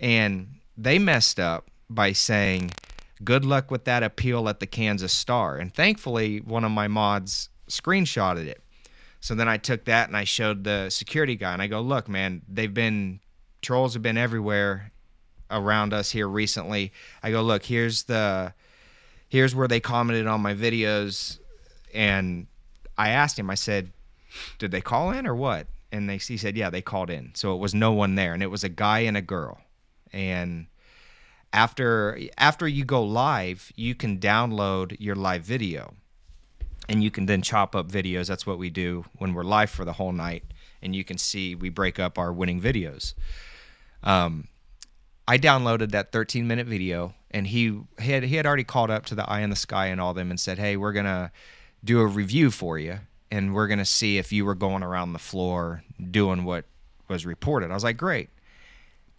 S2: And they messed up by saying, good luck with that appeal at the Kansas Star. And thankfully, one of my mods screenshotted it. So then I took that and I showed the security guy and I go, look, man, they've been trolls have been everywhere around us here recently. I go, look, here's the here's where they commented on my videos and I asked him, I said, did they call in or what? And they he said, yeah, they called in. So it was no one there and it was a guy and a girl. And after after you go live, you can download your live video and you can then chop up videos. That's what we do when we're live for the whole night, and you can see we break up our winning videos. Um, I downloaded that 13 minute video, and he had he had already called up to the Eye in the Sky and all them and said, "Hey, we're gonna do a review for you, and we're gonna see if you were going around the floor doing what was reported." I was like, "Great."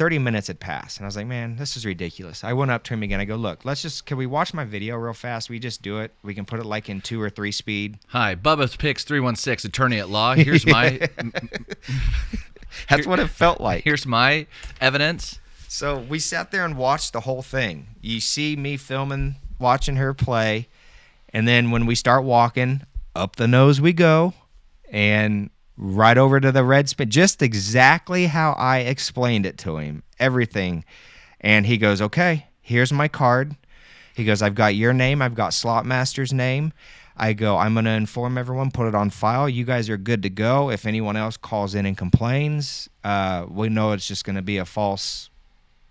S2: 30 minutes had passed and I was like, man, this is ridiculous. I went up to him again. I go, look, let's just, can we watch my video real fast? We just do it. We can put it like in two or three speed.
S3: Hi, Bubba's Picks 316, attorney at law. Here's my
S2: That's what it felt like.
S3: here's my evidence.
S2: So we sat there and watched the whole thing. You see me filming, watching her play. And then when we start walking, up the nose we go. And right over to the red spin, just exactly how I explained it to him, everything. And he goes, Okay, here's my card. He goes, I've got your name, I've got Slotmaster's name. I go, I'm going to inform everyone, put it on file. You guys are good to go. If anyone else calls in and complains, uh, we know it's just going to be a false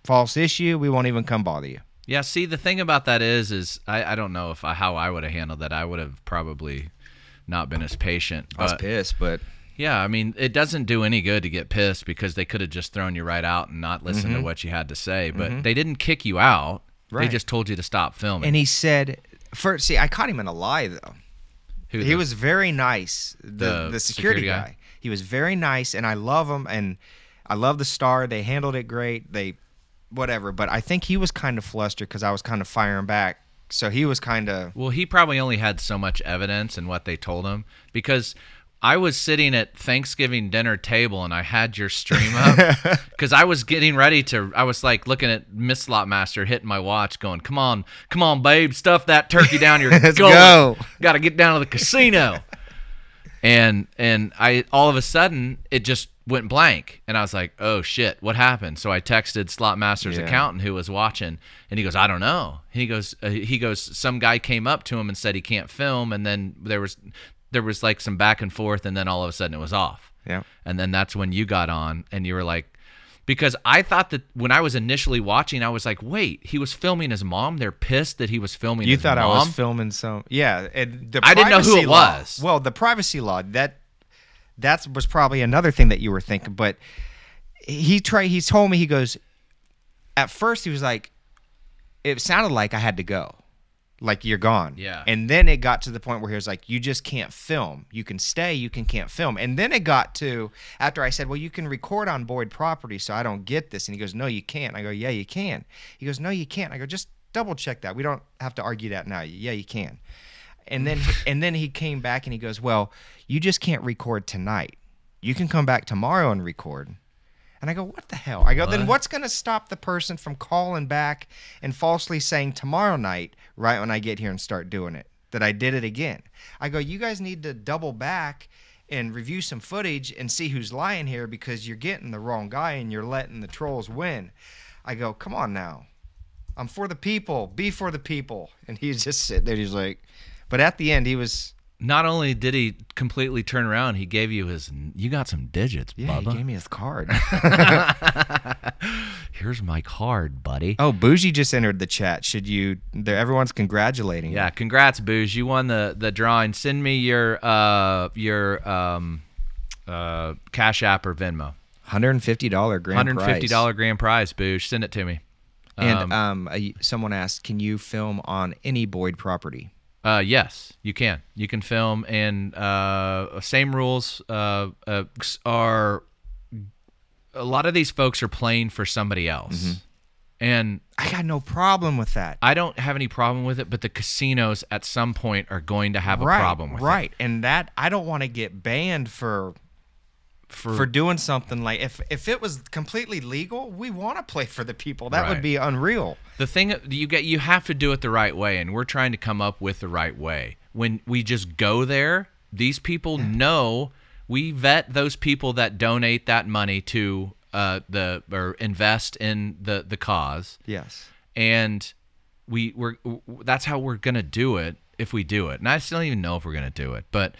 S2: false issue. We won't even come bother you.
S3: Yeah, see, the thing about that is, is I, I don't know if I, how I would have handled that. I would have probably not been as patient.
S2: I was pissed, but
S3: yeah, I mean, it doesn't do any good to get pissed because they could have just thrown you right out and not listened to what you had to say. But they didn't kick you out. They just told you to stop filming.
S2: and he said, first, see, I caught him in a lie though.
S3: Who
S2: he
S3: the-
S2: was very nice. The
S3: The
S2: the, security,
S3: security guy?
S2: guy. He was very nice, and I love him, and I love the star. They handled it great. They, whatever. But I think he was kind of flustered because I was kind of firing back. So he was kind of
S3: Well, he probably only had so much evidence and what they told him because I was sitting at Thanksgiving dinner table and I had your stream up because I was getting ready to. I was like looking at Miss Slot Master hitting my watch, going, "Come on, come on, babe, stuff that turkey down your
S2: Let's
S3: gullet.
S2: go."
S3: Got to get down to the casino." and and I all of a sudden it just went blank, and I was like, "Oh shit, what happened?" So I texted Slot Master's
S2: Yeah.
S3: accountant who was watching, and he goes, "I don't know." He goes, uh, "He goes." Some guy came up to him and said he can't film, and then there was there was like some back and forth, and then all of a sudden it was off.
S2: Yeah.
S3: And then that's when you got on, and you were like, because I thought that when I was initially watching, I was like, wait, he was filming his mom. They're pissed that he was filming.
S2: You thought I was filming some? Yeah, and the
S3: I didn't know who it
S2: law-
S3: was.
S2: Well, the privacy law that that was probably another thing that you were thinking. But he tried. He told me he goes. At first, he was like, it sounded like I had to go, like you're gone.
S3: Yeah.
S2: And then it got to the point where he was like, you just can't film. You can stay, you can can't film. And then it got to after I said, well, you can record on Boyd property, so I don't get this. And he goes, no, you can't. I go, yeah, you can. He goes, no, you can't. I go, just double check that. We don't have to argue that now. Yeah, you can. And then and then he came back and he goes, well, you just can't record tonight. You can come back tomorrow and record. And I go, what the hell? I go, then what's going to stop the person from calling back and falsely saying tomorrow night, right when I get here and start doing it, that I did it again? I go, you guys need to double back and review some footage and see who's lying here because you're getting the wrong guy and you're letting the trolls win. I go, come on now. I'm for the people. Be for the people. And he's just sitting there. He's like, but at the end, he was,
S3: Not only did he completely turn around, he gave you his. You got some digits,
S2: yeah, he gave me his card.
S3: Here's my card, buddy.
S2: oh, Bougie just entered the chat. Should you, there, everyone's congratulating. you.
S3: Yeah, congrats, Booze. You won the the drawing. Send me your uh your um uh Cash App or Venmo.
S2: $150 grand
S3: Hundred fifty dollar grand prize, Booze. Send it to me.
S2: And
S3: Um,
S2: um, someone asked, can you film on any Boyd property?
S3: Uh, yes, you can. You can film, and uh, same rules uh, uh, are. A lot of these folks are playing for somebody else,
S2: Mm-hmm.
S3: and
S2: I got no problem with that.
S3: I don't have any problem with it. But the casinos at some point are going to have a
S2: right,
S3: problem with it.
S2: right. And that I don't want to get banned for
S3: For,
S2: for doing something like if if it was completely legal, we want to play for the people. That would be unreal.
S3: the thing you get, you have to do it the right way, and we're trying to come up with the right way. When we just go there, these people know we vet those people that donate that money to uh, the or invest in the the cause.
S2: Yes.
S3: and we we're that's how we're gonna do it if we do it and i still don't even know if we're gonna do it but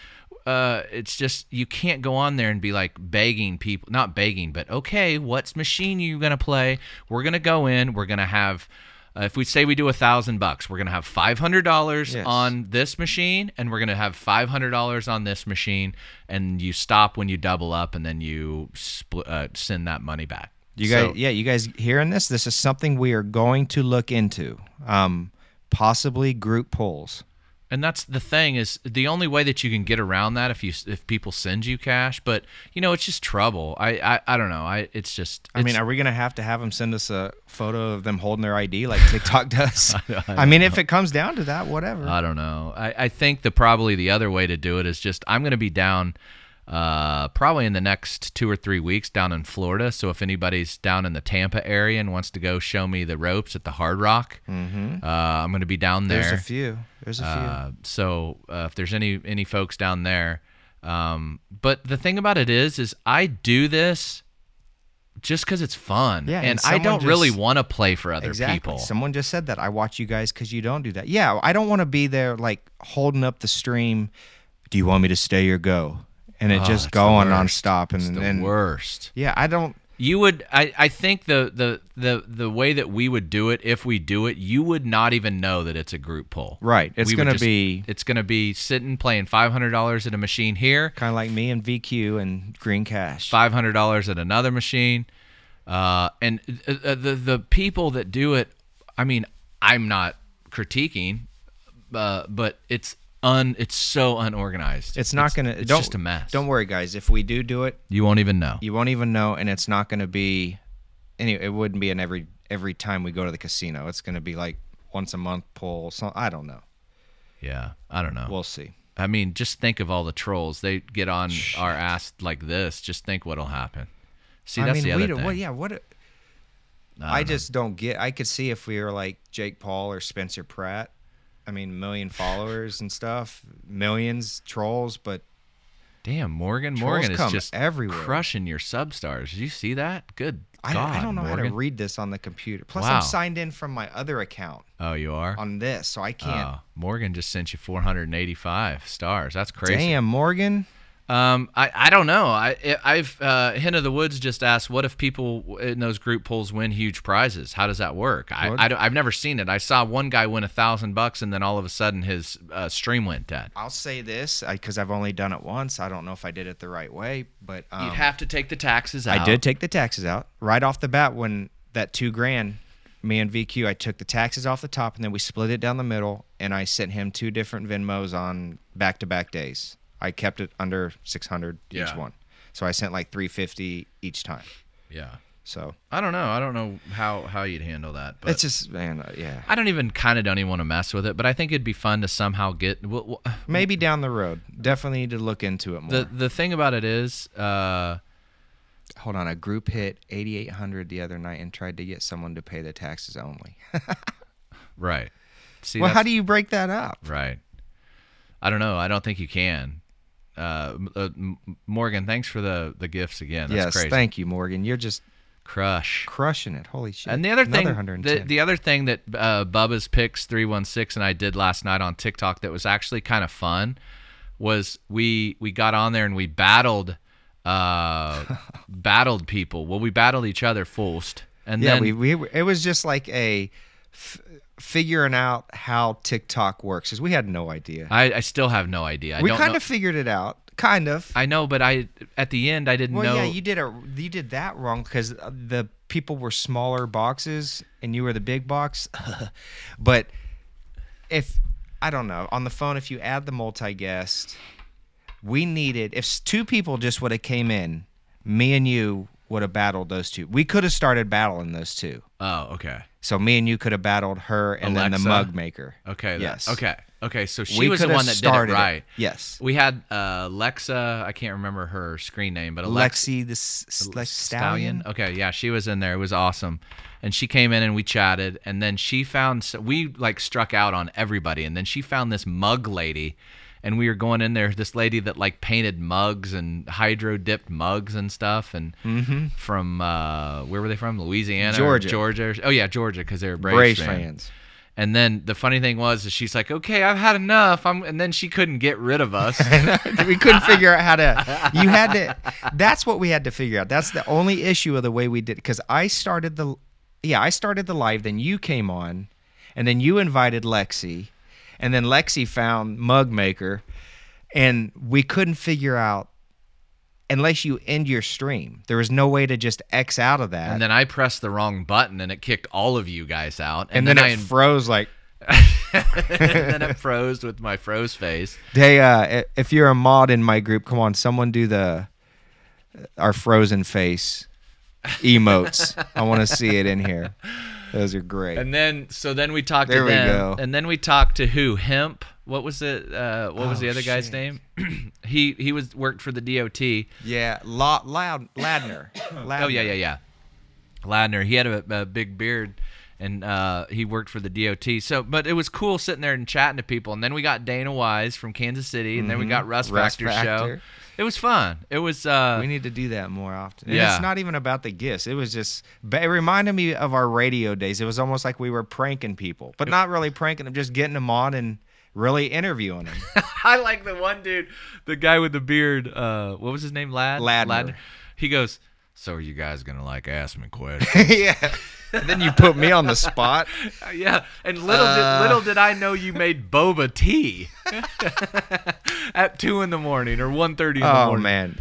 S3: uh, it's just you can't go on there and be like begging people not begging but okay what's machine you gonna play we're gonna go in we're gonna have uh, if we say we do a thousand bucks we're gonna have five hundred dollars
S2: Yes.
S3: on this machine and we're gonna have five hundred dollars on this machine and you stop when you double up and then you split, uh, send that money back
S2: You
S3: So-
S2: guys, yeah, you guys hearing this? This is something we are going to look into. Um, possibly group pulls.
S3: And that's the thing is the only way that you can get around that if you if people send you cash, but you know it's just trouble. I I, I don't know. I it's just
S2: I mean, are we gonna have to have them send us a photo of them holding their ID like TikTok does? I, mean, if it comes down to that, whatever.
S3: I don't know. I, I think the probably the other way to do it is just I'm going to be down uh, probably in the next two or three weeks down in Florida. So if anybody's down in the Tampa area and wants to go show me the ropes at the Hard Rock, uh, I'm going to be down there.
S2: There's a few. There's a few.
S3: Uh, so uh, if there's any any folks down there, um, but the thing about it is, is I do this just because it's fun,
S2: Yeah,
S3: and,
S2: and
S3: I don't
S2: someone
S3: really want to play for other
S2: exactly.
S3: people.
S2: Someone just said that. I watch you guys because you don't do that. Yeah, I don't want to be there like holding up the stream. Do you want me to stay or go? And it
S3: Oh,
S2: just going nonstop. And
S3: It's the
S2: and
S3: worst.
S2: yeah, I don't.
S3: You would, I, I think the, the the the way that we would do it, if we do it, you would not even know that it's a group pull.
S2: Right. It's
S3: We
S2: gonna
S3: just-
S2: be
S3: It's gonna be sitting playing five hundred dollars at a machine here,
S2: kind of like me and VQ and Green Cash.
S3: five hundred dollars at another machine, uh, and uh, uh, the the people that do it, I mean, I'm not critiquing, uh, but it's un it's so unorganized.
S2: It's not gonna.
S3: It's just a mess.
S2: Don't worry, guys. If we do do it,
S3: You won't even know.
S2: you won't even know, and it's not gonna be. Any. It wouldn't be an every every time we go to the casino. It's gonna be like once a month pull. So I don't know.
S3: Yeah, I don't know.
S2: We'll see.
S3: I mean, just think of all the trolls. They get on our ass like this. Just think what'll happen. See, that's
S2: I mean,
S3: the
S2: we
S3: other
S2: don't-
S3: thing.
S2: Well, yeah, what? I, just don't get. I could see if we were like Jake Paul or Spencer Pratt. I mean, million followers and stuff, millions trolls, but
S3: Damn, Morgan.
S2: Trolls
S3: Morgan is just
S2: everywhere.
S3: crushing your substars. Did you see that? Good
S2: I,
S3: God,
S2: I don't know how to read this on the computer. Plus,
S3: Wow.
S2: I'm signed in from my other account
S3: Oh, you are.
S2: on this, so I can't.
S3: Oh, Morgan just sent you 485 stars. That's crazy.
S2: Damn, Morgan.
S3: Um, I, I don't know. I I've uh, Hen of the Woods just asked, what if people in those group pulls win huge prizes? How does that work? I,
S2: what?
S3: I have never seen it. I saw one guy win a thousand bucks and then all of a sudden his uh, stream went dead.
S2: I'll say this because I've only done it once. I don't know if I did it the right way, but um,
S3: You'd have to take the taxes out.
S2: I did take the taxes out right off the bat when that two grand. Me and VQ, I took the taxes off the top and then we split it down the middle, and I sent him two different Venmos on back-to-back days. I kept it under 600
S3: Yeah.
S2: each one, so I sent like 350 each time.
S3: Yeah.
S2: So
S3: I don't know. I don't know how how you'd handle that. But
S2: it's just man, uh, yeah.
S3: I don't even kind of don't even want to mess with it. But I think it'd be fun to somehow get. Well, well,
S2: Maybe down the road. Definitely need to look into it more.
S3: the the thing about it is, uh,
S2: Hold on, a group hit 8,800 the other night and tried to get someone to pay the taxes only.
S3: right. See,
S2: well, how do you break that up?
S3: Right. I don't know. I don't think you can. Uh, uh, Morgan, thanks for the the gifts again. That's
S2: yes,
S3: crazy.
S2: thank you, Morgan. You're just
S3: Crush.
S2: crushing it. Holy shit!
S3: And the other thing, the, the other thing that uh, Bubba's Picks three one six and I did last night on TikTok that was actually kind of fun was we we got on there and we battled uh battled people. Well, we battled each other first, and
S2: yeah,
S3: then
S2: we, we it was just like a f- figuring out how TikTok works because we had no idea.
S3: I, I still have no idea. I
S2: we kind
S3: know.
S2: of figured it out, kind of.
S3: I know, but I at the end I didn't know.
S2: well,
S3: know.
S2: yeah, you did a you did that wrong because uh, the people were smaller boxes and you were the big box. but if I don't know on the phone, if you add the multi guest, we needed if two people just would have came in, me and you would have battled those two. We could have started battling those two.
S3: oh, okay.
S2: So me and you could have battled her and then the mug maker.
S3: Okay. that-
S2: Yes.
S3: okay. Okay. So she
S2: we
S3: was the one that did it
S2: started
S3: right.
S2: Yes.
S3: We had uh, Lexa. I can't remember her screen name, but Alexa
S2: Lexi the s- stallion.
S3: Okay, yeah, she was in there. It was awesome, and she came in and we chatted, and then she found we like struck out on everybody, and then she found this mug lady, and we were going in there. This lady that like painted mugs and hydro dipped mugs and stuff, and from uh, where were they from? Louisiana,
S2: Mm-hmm. Georgia.
S3: Georgia. Oh yeah, Georgia, because they were Braves,
S2: Braves
S3: fans.
S2: fans.
S3: And then the funny thing was, is she's like, "Okay, I've had enough." I'm, and then she couldn't get rid of us.
S2: we couldn't figure out how to you had to that's what we had to figure out that's the only issue of the way we did because i started the yeah i started the live then you came on and then you invited lexi and then lexi found mug maker and we couldn't figure out unless you end your stream there was no way to just x out of that
S3: and then I pressed the wrong button, and it kicked all of you guys out.
S2: and then,
S3: I
S2: it froze like
S3: and then it froze with my froze face.
S2: hey uh if you're a mod in my group come on someone do the our frozen face emotes i want to see it in here those are great
S3: And then so then we talked
S2: There
S3: to
S2: we
S3: them,
S2: go.
S3: and then we talked to who Hemp. What was it? Uh, what was
S2: Oh,
S3: the other guy's name? he he was worked for the DOT.
S2: yeah La- loud ladner
S3: Oh yeah yeah yeah. Ladner. He had a, a big beard. And uh, he worked for the DOT. So, but it was cool sitting there and chatting to people. And then we got Dana Wise from Kansas City, and then we got Russ,
S2: Mm-hmm.
S3: Factor, show. It was fun. It was. Uh,
S2: we need to do that more often and
S3: Yeah.
S2: it's not even about the gifts it was just it reminded me of our radio days it was almost like we were pranking people but not really pranking them just getting them on and really interviewing them
S3: I like the one dude, the guy with the beard. Uh, what was his name? Lad.
S2: Ladner.
S3: He goes. So are you guys gonna like ask me questions?
S2: yeah and then you put me on the spot
S3: yeah. And little
S2: Uh.
S3: did little did I know you made boba tea at two in the morning or 1.30 in the morning.
S2: Oh man,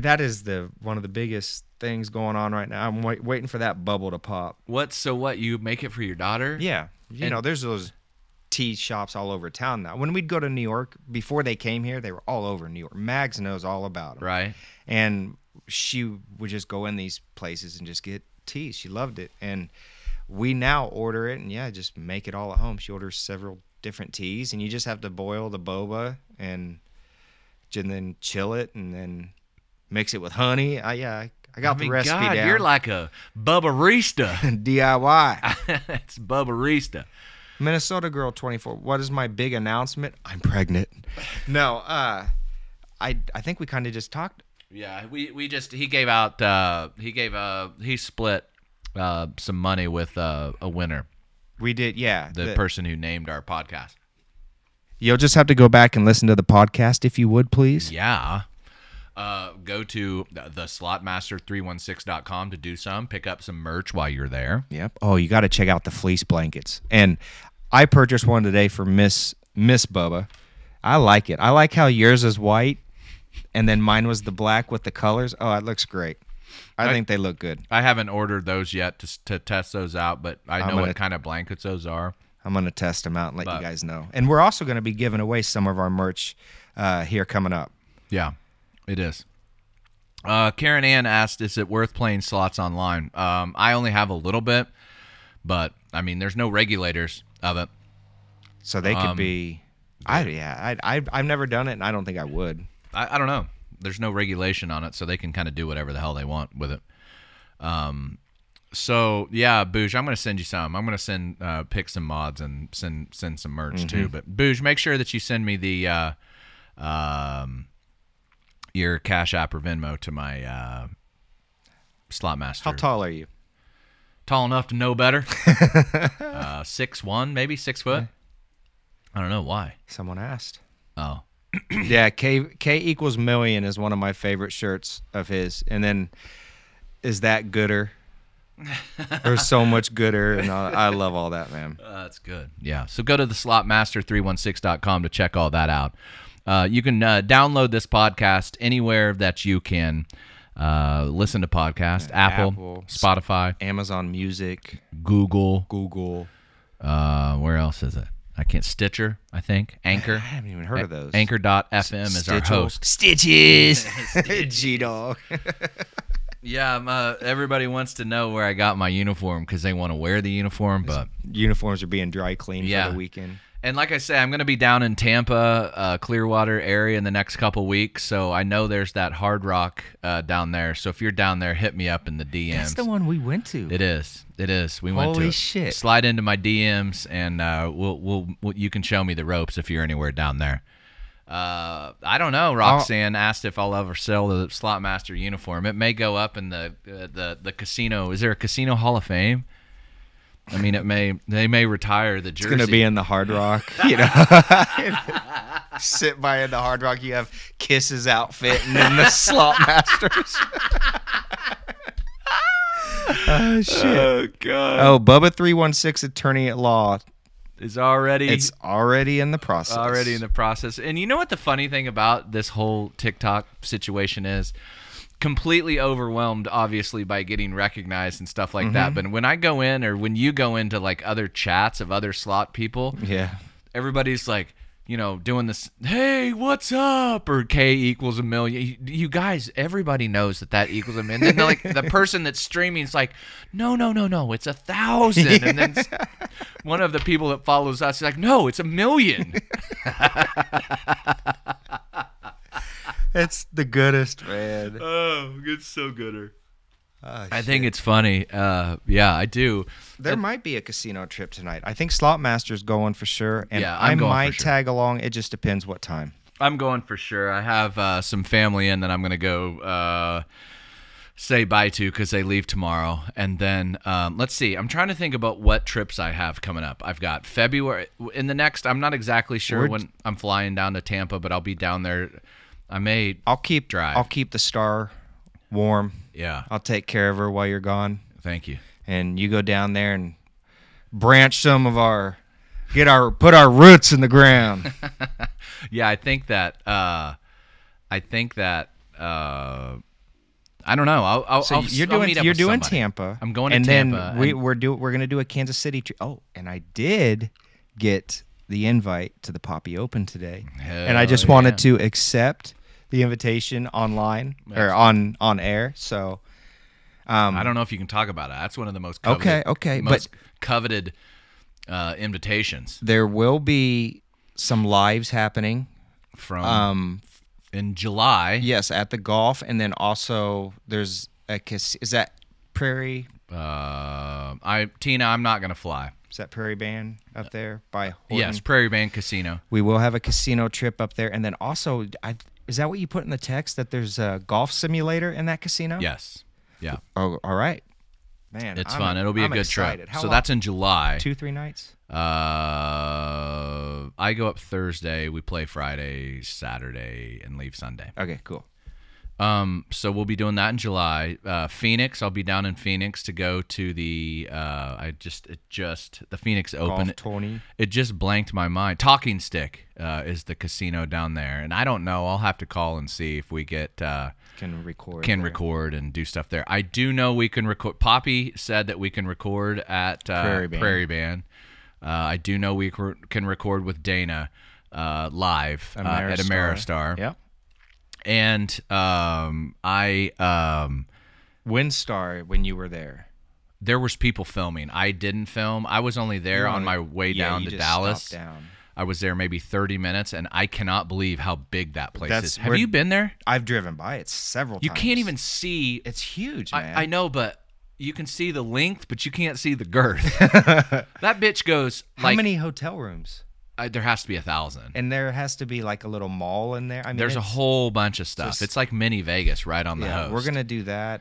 S2: that is the one of the biggest things going on right now. I'm wait, waiting for that bubble to pop.
S3: What? So what? You make it for your daughter?
S2: Yeah, you
S3: And-
S2: know, there's those tea shops all over town now. When we'd go to New York before they came here, they were all over New York. Mags knows all about them,
S3: Right.
S2: and she would just go in these places and just get tea. She loved it, and we now order it and yeah, just make it all at home. She orders several different teas, and you just have to boil the boba and, and then chill it, and then mix it with honey. I yeah, I, I got
S3: I mean,
S2: the recipe
S3: God,
S2: down.
S3: you're like a Bubbarista.
S2: DIY.
S3: it's Bubbarista.
S2: Minnesota girl 24. What is my big announcement? I'm pregnant. No, uh I I think we kind of just talked
S3: Yeah, we, we just he gave out uh he gave uh he split uh some money with uh, a winner,
S2: we did yeah.
S3: the
S2: the-
S3: person who named our podcast.
S2: You'll just have to go back and listen to the podcast if you would please.
S3: Yeah. Uh, go to the the slotmaster316.com to do some. Pick up some merch while you're there.
S2: Yep. Oh, you got to check out the fleece blankets. And I purchased one today for Miss Miss Bubba. I like it. I like how yours is white and then mine was the black with the colors. Oh, it looks great. I,
S3: I-
S2: think they look good.
S3: I haven't ordered those yet to, to test those out, but I know
S2: gonna-
S3: what kind of blankets those are.
S2: I'm going to test them out and let
S3: But-
S2: you guys know. And we're also going to be giving away some of our merch uh, here coming up.
S3: Yeah, it is. Uh, Karen Ann asked, "Is it worth playing slots online?" Um, I only have a little bit, but I mean, there's no regulators of it.
S2: So they could
S3: Um,
S2: be. I yeah. I I I've never done it, and I don't think I would.
S3: I, I don't know. There's no regulation on it, so they can kind of do whatever the hell they want with it. Um, so yeah, Booge, I'm gonna send you some. I'm gonna send uh, pick some mods and send send some merch too. But Booge, make sure that you send me the uh, um, your Cash App or Venmo to my uh, slot master.
S2: How tall are you?
S3: Tall enough to know better. uh, six one, maybe six foot. I don't know why.
S2: Someone asked.
S3: Oh,
S2: yeah, K K equals million is one of my favorite shirts of his, and then is that gooder? There's so much gooder, and I, I love all that, man.
S3: Uh, that's good. Yeah. So go to the slotmaster316.com to check all that out. Uh, you can uh, download this podcast anywhere that you can uh, listen to podcast Apple,
S2: Apple,
S3: Spotify,
S2: Amazon Music,
S3: Google.
S2: Google.
S3: Uh, where else is it? I can't. Stitcher, I think. Anchor.
S2: I haven't even heard of those.
S3: Anchor.fm is our host.
S2: Stitches. G dog.
S3: Yeah, uh, everybody wants to know where I got my uniform because they want to wear the uniform, but
S2: Uniforms are being dry cleaned
S3: Yeah.
S2: for the weekend.
S3: And like I say, I'm going to be down in Tampa, uh, Clearwater area in the next couple weeks. So I know there's that Hard Rock uh, down there. So if you're down there, hit me up in the DMs.
S2: That's the one we went to.
S3: It is. It is. We went to
S2: Holy shit.
S3: Slide into my DMs, and uh, we'll, we'll we'll you can show me the ropes if you're anywhere down there. Uh, I don't know. Roxanne asked if I'll ever sell the slot master uniform. It may go up in the uh, the the casino. Is there a casino Hall of Fame? I mean, it may. They may retire the
S2: It's
S3: jersey.
S2: gonna be in the Hard Rock, you know. Sit by in the Hard Rock. You have Kiss's outfit, and then the Slot Masters. oh shit!
S3: Oh god.
S2: Oh, Bubba three one six attorney at law.
S3: Is already
S2: It's already in the process.
S3: already in the process. And you know what the funny thing about this whole TikTok situation is? Completely overwhelmed, obviously, by getting recognized and stuff like
S2: Mm-hmm.
S3: that. But when I go in, or when you go into like other chats of other slot people,
S2: Yeah.
S3: everybody's like, you know, doing this, hey, what's up? Or K equals a million. You, guys, everybody knows that that equals a million. And then, like, the person that's streaming is like, no, no, no, no, it's a thousand. And then one of the people that follows us is like, no, it's a million.
S2: It's the goodest, man.
S3: oh, it's so gooder.
S2: Oh,
S3: I think it's funny. Uh, yeah, I do.
S2: There might be a casino trip tonight. I think Slot Master's going for sure, and
S3: Yeah, I'm
S2: I
S3: going for
S2: might
S3: sure.
S2: tag along. It just depends what time.
S3: I'm going for sure. I have uh, some family in that I'm going to go uh, say bye to because they leave tomorrow. And then um, let's see. I'm trying to think about what trips I have coming up. I've got February in the next. I'm not exactly sure
S2: We're-
S3: when I'm flying down to Tampa, but I'll be down there. I may.
S2: I'll keep
S3: Drive.
S2: I'll keep the star warm.
S3: Yeah.
S2: I'll take care of her while you're gone,
S3: Thank you.
S2: and you go down there and branch some of our, get our put our roots in the ground.
S3: Yeah, I think that. Uh, I think that. Uh, I don't know. I'll. I'll
S2: So
S3: I'll,
S2: you're doing you're doing
S3: somebody.
S2: Tampa.
S3: I'm going to
S2: and
S3: Tampa,
S2: then we
S3: and-
S2: we're do we're gonna do a Kansas City. Tri- oh, and I did get the invite to the Poppy Open today, and I just
S3: Hell
S2: wanted to accept the invitation online or on on air. So. Um,
S3: I don't know if you can talk about it. That's one of the most coveted,
S2: Okay, okay,
S3: most coveted uh, invitations
S2: There will be some lives happening.
S3: from
S2: Um,
S3: in July.
S2: yes, at the golf, and then also there's a is that Prairie
S3: Uh, I Tina, I'm not gonna fly.
S2: is that Prairie Band up there by Horton?
S3: Yes, Prairie Band Casino.
S2: We will have a casino trip up there, and then also, I, is that what you put in the text that there's a golf simulator in that casino?
S3: Yes. Yeah.
S2: Oh, all right. Man,
S3: It's
S2: I'm-
S3: fun. It'll be a
S2: I'm
S3: good
S2: excited.
S3: trip.
S2: How
S3: so
S2: long?
S3: that's in July.
S2: two, three nights.
S3: Uh, I go up Thursday. We play Friday, Saturday, and leave Sunday.
S2: Okay, cool.
S3: Um, so we'll be doing that in July. Uh, Phoenix, I'll be down in Phoenix to go to the. Uh, I just it just the Phoenix Open.
S2: Golf.
S3: It just blanked my mind. Talking Stick uh, is the casino down there, and I don't know. I'll have to call and see if we get uh,
S2: Can record.
S3: can
S2: there.
S3: record and do stuff there. I do know we can record. Poppy said that we can record at uh,
S2: Prairie Band.
S3: Prairie Band. Uh, I do know we can record with Dana uh, live uh, at Ameristar.
S2: Yep.
S3: And um, I um,
S2: WinStar when you were there.
S3: there was people filming. I didn't film. I was only there on
S2: only-
S3: my way
S2: yeah,
S3: down to Dallas.
S2: Down.
S3: I was there maybe 30 minutes, and I cannot believe how big that place
S2: That's
S3: is. Have you been there?
S2: I've driven by it several
S3: You
S2: times.
S3: can't even see.
S2: It's huge, man.
S3: I, I know, but you can see the length, but you can't see the girth. that bitch goes
S2: How
S3: like
S2: many hotel rooms?
S3: There has to be a thousand.
S2: And there has to be like a little mall in there. I mean,
S3: There's a whole bunch of stuff.
S2: just-
S3: it's like mini Vegas right on the
S2: Yeah,
S3: host.
S2: we're gonna do that.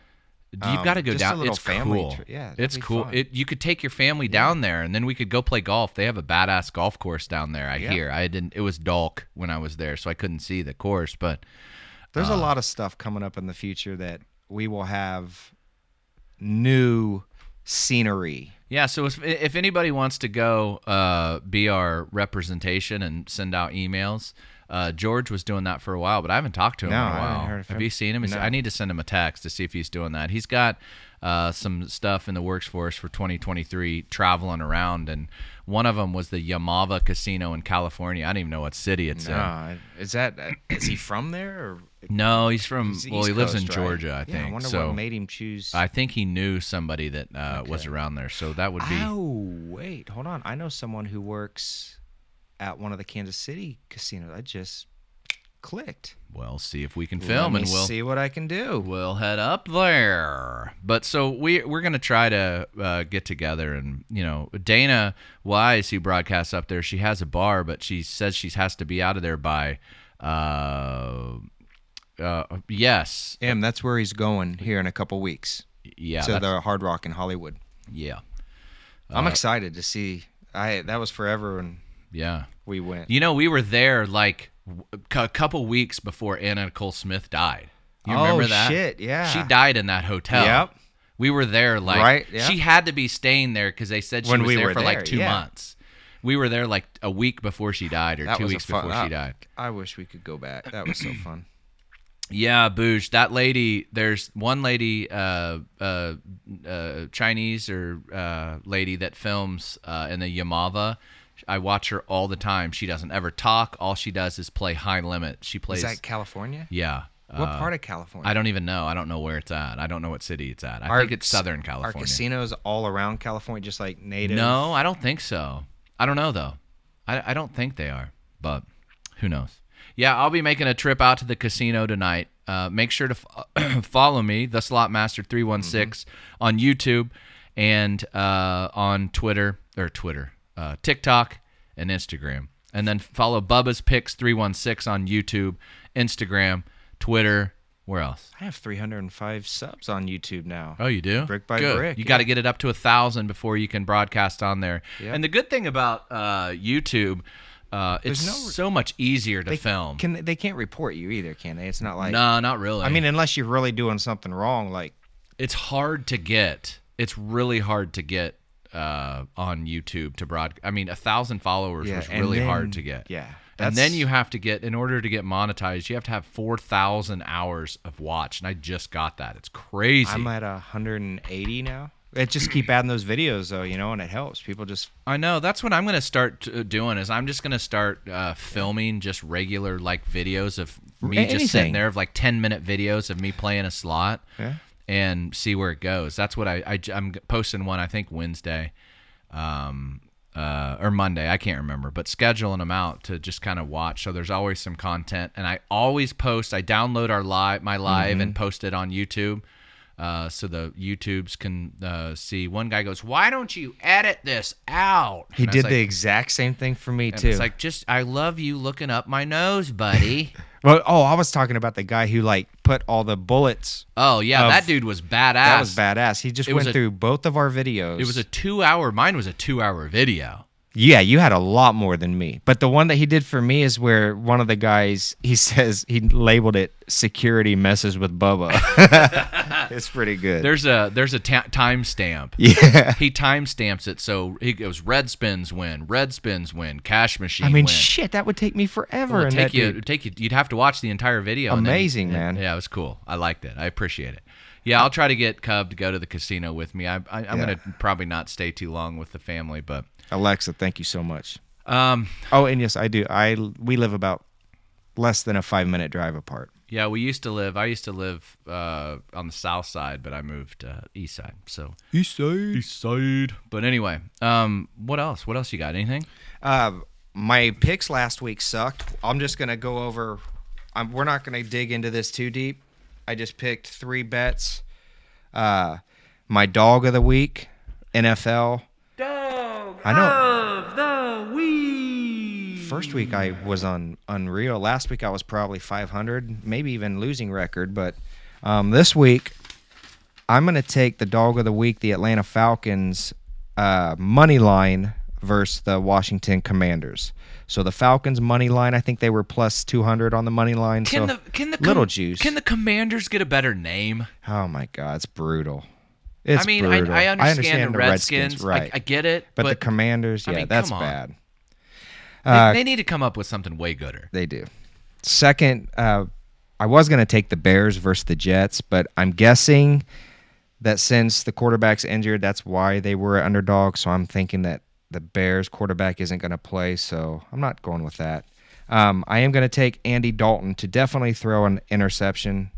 S3: You've
S2: um,
S3: got to go
S2: a
S3: down. It's
S2: family
S3: cool.
S2: tri- yeah,
S3: it's cool.
S2: fun.
S3: It, you could take your family down there, and then we could go play golf. They have a badass golf course down there. I
S2: Yeah.
S3: hear. I didn't. It was dark when I was there, so I couldn't see the course. But
S2: There's a
S3: Uh.
S2: lot of stuff coming up in the future that we will have new scenery.
S3: Yeah, so if, if anybody wants to go uh, be our representation and send out emails, uh, George was doing that for a while, but I haven't talked to him
S2: No,
S3: in a
S2: I
S3: while.
S2: heard
S3: Have you seen him?
S2: No.
S3: I need to send him a text to see if he's doing that. He's got uh, some stuff in the works for us for 2023, traveling around, and one of them was the Yamava Casino in California. I don't even know what city it's in.
S2: Is that uh, he from there or
S3: No, he's from.
S2: He's
S3: well, he lives in
S2: Coast, right?
S3: Georgia, I
S2: Yeah,
S3: think.
S2: I wonder
S3: so
S2: what made him choose.
S3: I think he knew somebody that uh, was around there, so that would be.
S2: Oh wait, hold on. I know someone who works at one of the Kansas City casinos. I just clicked.
S3: Well, see if we can
S2: Let
S3: film, and we'll
S2: see what I can do.
S3: we'll head up there. But so we we're gonna try to uh, get together, and you know, Dana Wise, who broadcasts up there, she has a bar, but she says she has to be out of there by. Uh, uh, yes,
S2: Em, that's where he's going here in a couple weeks
S3: yeah,
S2: to the Hard Rock in Hollywood.
S3: yeah,
S2: I'm
S3: Uh,
S2: excited to see. I that was forever when
S3: yeah.
S2: we went.
S3: You know, we were there like a couple weeks before Anna Nicole Smith died. You
S2: Oh,
S3: remember that?
S2: shit, yeah.
S3: She died in that hotel.
S2: Yep.
S3: We were there like
S2: Right, yeah.
S3: she had to be staying there because they said she
S2: When
S3: was
S2: we
S3: there for like two
S2: yeah.
S3: months. We were there like a week before she died or
S2: That
S3: two weeks
S2: fun-
S3: before she died.
S2: I wish we could go back. That was so fun.
S3: Yeah, Boosh. That lady, there's one lady, uh, uh, uh, Chinese or uh, lady that films uh, in the Yamava. I watch her all the time. She doesn't ever talk. All she does is play high limit. She plays.
S2: Is that California?
S3: yeah.
S2: What
S3: Uh,
S2: part of California?
S3: I don't even know. I don't know where it's at. I don't know what city it's at. I
S2: Are
S3: think it's Southern
S2: Are
S3: California.
S2: casinos all around California, just like native?
S3: No, I don't think so. I don't know though. I, I don't think they are, but who knows? Yeah, I'll be making a trip out to the casino tonight. Uh, make sure to f- follow me, the Slot Master three one six, on YouTube and uh, on Twitter or Twitter, uh, TikTok, and Instagram. And then follow Bubba's Picks three one six on YouTube, Instagram, Twitter. Where else?
S2: I have 305 subs on YouTube now.
S3: Oh, you do?
S2: Brick by
S3: Good.
S2: brick,
S3: You
S2: yeah.
S3: got to get it up to a thousand before you can broadcast on there.
S2: Yep.
S3: And the good thing about uh, YouTube, uh, it's
S2: no-
S3: so much easier to
S2: They
S3: film.
S2: Can they can't report you either, can they? It's not like
S3: no, not really.
S2: I mean, unless you're really doing something wrong, like
S3: it's hard to get. It's really hard to get uh, on YouTube to broad. I mean, a thousand followers
S2: yeah,
S3: was really
S2: then-
S3: hard to get.
S2: Yeah,
S3: And then you have to get, in order to get monetized, you have to have 4,000 hours of watch. And I just got that. It's crazy.
S2: I'm at 180 now. It just keep adding those videos though, you know, and it helps. People just
S3: I know. That's what I'm going to start uh, doing. Is I'm just going to start uh, filming just regular like videos of me just sitting there of like 10 minute videos of me playing a slot
S2: Yeah.
S3: and see where it goes. That's what I, I am posting one I think Wednesday. Um, uh, uh, or Monday, I can't remember, but scheduling them out to just kind of watch. So there's always some content, and I always post. I download our live, my live,
S2: Mm-hmm.
S3: and post it on YouTube, uh, so the YouTubes can uh, see. One guy goes, "Why don't you edit this out?"
S2: He
S3: And
S2: did
S3: like-
S2: the exact same thing for me too.
S3: It's like just I love you looking up my nose, buddy.
S2: well, oh, I was talking about the guy who like put all the bullets.
S3: oh yeah,
S2: Of-
S3: that dude was badass.
S2: That was badass. He just
S3: It
S2: went
S3: a-
S2: through both of our videos.
S3: It was a two-hour. Mine was a two-hour video.
S2: Yeah, you had a lot more than me. But the one that he did for me is where one of the guys he says he labeled it "security messes with Bubba." it's pretty good.
S3: There's a there's a ta- timestamp.
S2: yeah.
S3: He timestamps it so he goes red spins win, red spins win, cash machine
S2: I mean,
S3: win.
S2: shit, that would take me forever.
S3: Well, take
S2: that
S3: you, take you. You'd have to watch the entire video.
S2: Amazing, man.
S3: Yeah, it was cool. I liked it. I appreciate it. Yeah, I'll try to get Cub to go to the casino with me. I, I, I'm
S2: Yeah.
S3: gonna probably not stay too long with the family, but
S2: Alexa, thank you so much.
S3: um,
S2: Oh, and yes, I do. I we live about less than a five minute drive apart.
S3: yeah, we used to live. I used to live uh, on the south side, but I moved uh, east side. So
S2: East side.
S3: east side. But anyway, um, what else? What else you got? Anything?
S2: Uh, my picks last week sucked. I'm just gonna go over. I'm, we're not gonna dig into this too deep. I just picked three bets. Uh, my dog of the week, NFL. I know.
S3: of the week.
S2: First week I was on Unreal. Last week I was probably 500, maybe even losing record. But um, this week I'm gonna take the dog of the week, the Atlanta Falcons uh, money line versus the Washington Commanders. So the Falcons money line, I think they were plus 200 on the money line.
S3: Can
S2: so
S3: the can the
S2: little
S3: com-
S2: juice.
S3: Can the Commanders get a better name?
S2: oh my God, it's brutal. It's
S3: I mean,
S2: brutal.
S3: I, I, understand the Redskins. I-
S2: right?
S3: I, get it,
S2: but,
S3: but,
S2: the Commanders,
S3: I
S2: yeah,
S3: mean,
S2: that's bad.
S3: they,
S2: Uh,
S3: they need to come up with something way gooder.
S2: They do. Second, uh, I was going to take the Bears versus the Jets, but I'm guessing that since the quarterback's injured, that's why they were underdog. So I'm thinking that the Bears quarterback isn't going to play. So I'm not going with that. Um, I am going to take Andy Dalton to definitely throw an interception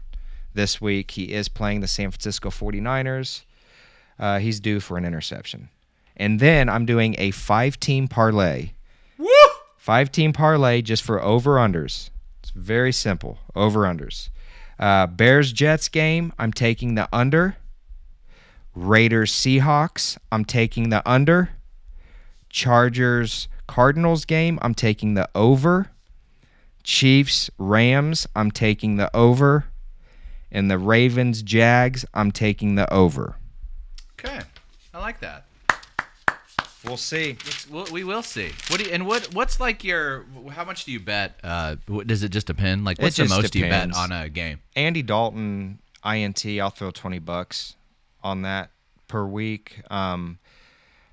S2: this week. He is playing the San Francisco 49ers. Uh, he's due for an interception. And then I'm doing a five team parlay. Five team parlay just for over unders. It's very simple. Over unders. Uh, Bears Jets game, I'm taking the under. Raiders Seahawks, I'm taking the under. Chargers Cardinals game, I'm taking the over. Chiefs Rams, I'm taking the over. And the Ravens Jags, I'm taking the over.
S3: Okay, I like that.
S2: We'll see.
S3: It's, we will see. What do you, and what what's like your how much do you bet? Uh, what, does it just depend? Like, what's the most you bet on a game?
S2: Andy Dalton INT, I'll throw 20 bucks on that per week. Um,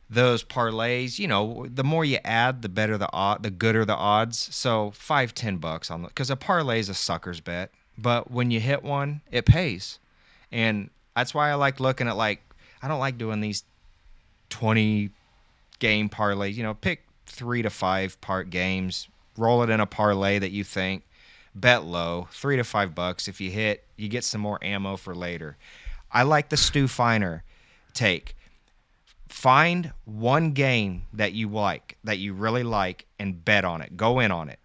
S2: those parlays, you know, the more you add, the better the odd, the gooder the odds. So five, ten bucks on the because a parlay is a sucker's bet, but when you hit one, it pays, and that's why I like looking at like I don't like doing these 20 game parlays. You know, pick three to five part games, roll it in a parlay that you think bet low, three to five bucks. If you hit, you get some more ammo for later. I like the Stu Feiner take. Find one game that you like, that you really like, and bet on it. Go in on it,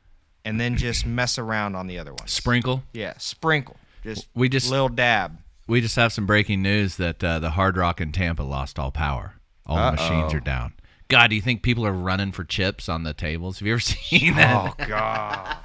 S2: and then just mess around on the other ones.
S3: Sprinkle.
S2: Yeah, sprinkle. Just
S3: We just-
S2: little dab.
S3: We just have some breaking news that uh, the Hard Rock in Tampa lost all power. All the machines are down. God, do you think people are running for chips on the tables? Have you ever seen that?
S2: Oh God.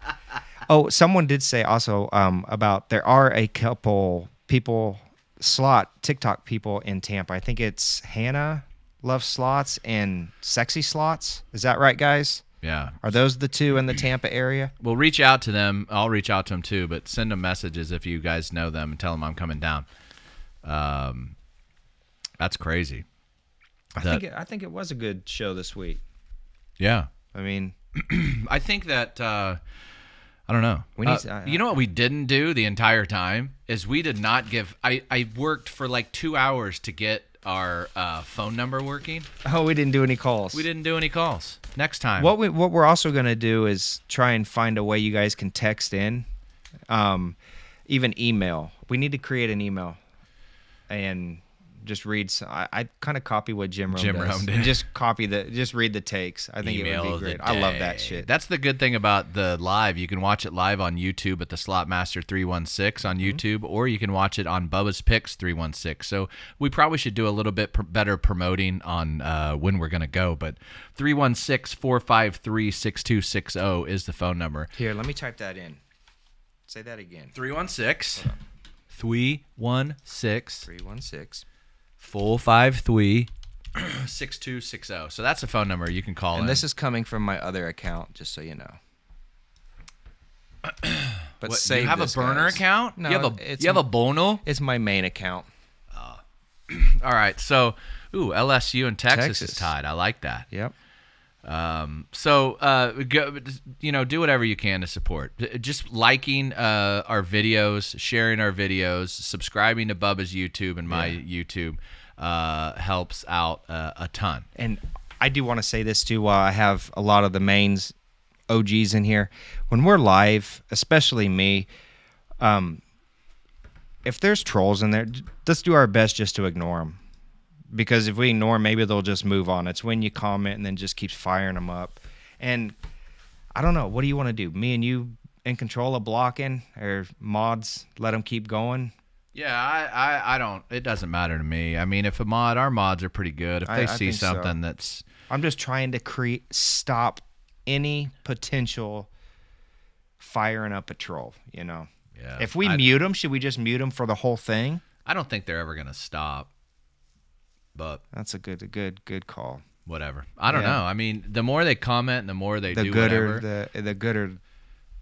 S2: oh, someone did say also um, about there are a couple people slot TikTok people in Tampa. I think it's Hannah loves slots and sexy slots. Is that right, guys?
S3: Yeah.
S2: Are those the two in the Tampa area?
S3: We'll reach out to them. I'll reach out to them too, but send them messages if you guys know them and tell them I'm coming down. Um, that's crazy.
S2: I
S3: That-
S2: think it, I think it was a good show this week.
S3: Yeah.
S2: I mean,
S3: I think that uh, I don't know.
S2: We need
S3: Uh,
S2: to- I-
S3: you know what we didn't do the entire time is we did not give. I I worked for like two hours to get our uh, phone number working.
S2: oh, we didn't do any calls.
S3: We didn't do any calls. Next time.
S2: What we what we're also gonna do is try and find a way you guys can text in, um, even email. We need to create an email, and just read. I, I kind of copy what Jim Rome
S3: Jim
S2: does.
S3: Rome did.
S2: And just copy the, just read the takes. I think it would be great. I love that shit.
S3: That's the good thing about the live. You can watch it live on YouTube at the Slotmaster 316 on
S2: Mm-hmm.
S3: YouTube, or you can watch it on Bubba's Picks 316. So we probably should do a little bit pr- better promoting on uh, when we're going to go. But 316 453 6260 is the phone number.
S2: Here, let me type that in. Say that again.
S3: 316 316
S2: 316.
S3: 453 6260. So that's a phone number you can call in.
S2: And this is coming from my other account, just so you know. But
S3: What,
S2: save
S3: you have
S2: this,
S3: a burner
S2: guys.
S3: account?
S2: No,
S3: you have a
S2: it's
S3: you have a bono?
S2: It's my main account.
S3: Uh, all right. So, ooh, LSU and Texas, is
S2: Texas.
S3: tied. I like that.
S2: Yep.
S3: Um, so, uh, go, you know, do whatever you can to support. Just liking uh, our videos, sharing our videos, subscribing to Bubba's YouTube and my YouTube uh, helps out uh, a ton.
S2: And I do want to say this too while I have a lot of the mains OGs in here. When we're live, especially me, um, if there's trolls in there, let's do our best just to ignore them. Because if we ignore, maybe they'll just move on. It's when you comment and then just keeps firing them up. And I don't know. What do you want to do? Me and you in control of blocking or mods? Let them keep going.
S3: Yeah, I, I, I don't. It doesn't matter to me. I mean, if a mod, our mods are pretty good. If
S2: I-
S3: they
S2: I
S3: see
S2: think so.
S3: something that's
S2: I'm just trying to create stop any potential firing up a troll. You know,
S3: yeah,
S2: if we
S3: I,
S2: mute them, should we just mute them for the whole thing?
S3: I don't think they're ever gonna stop. But
S2: That's a good, a good, good call.
S3: whatever. I don't
S2: Yeah.
S3: know. I mean, the more they comment, the more they
S2: The
S3: do
S2: gooder,
S3: whatever.
S2: the the gooder.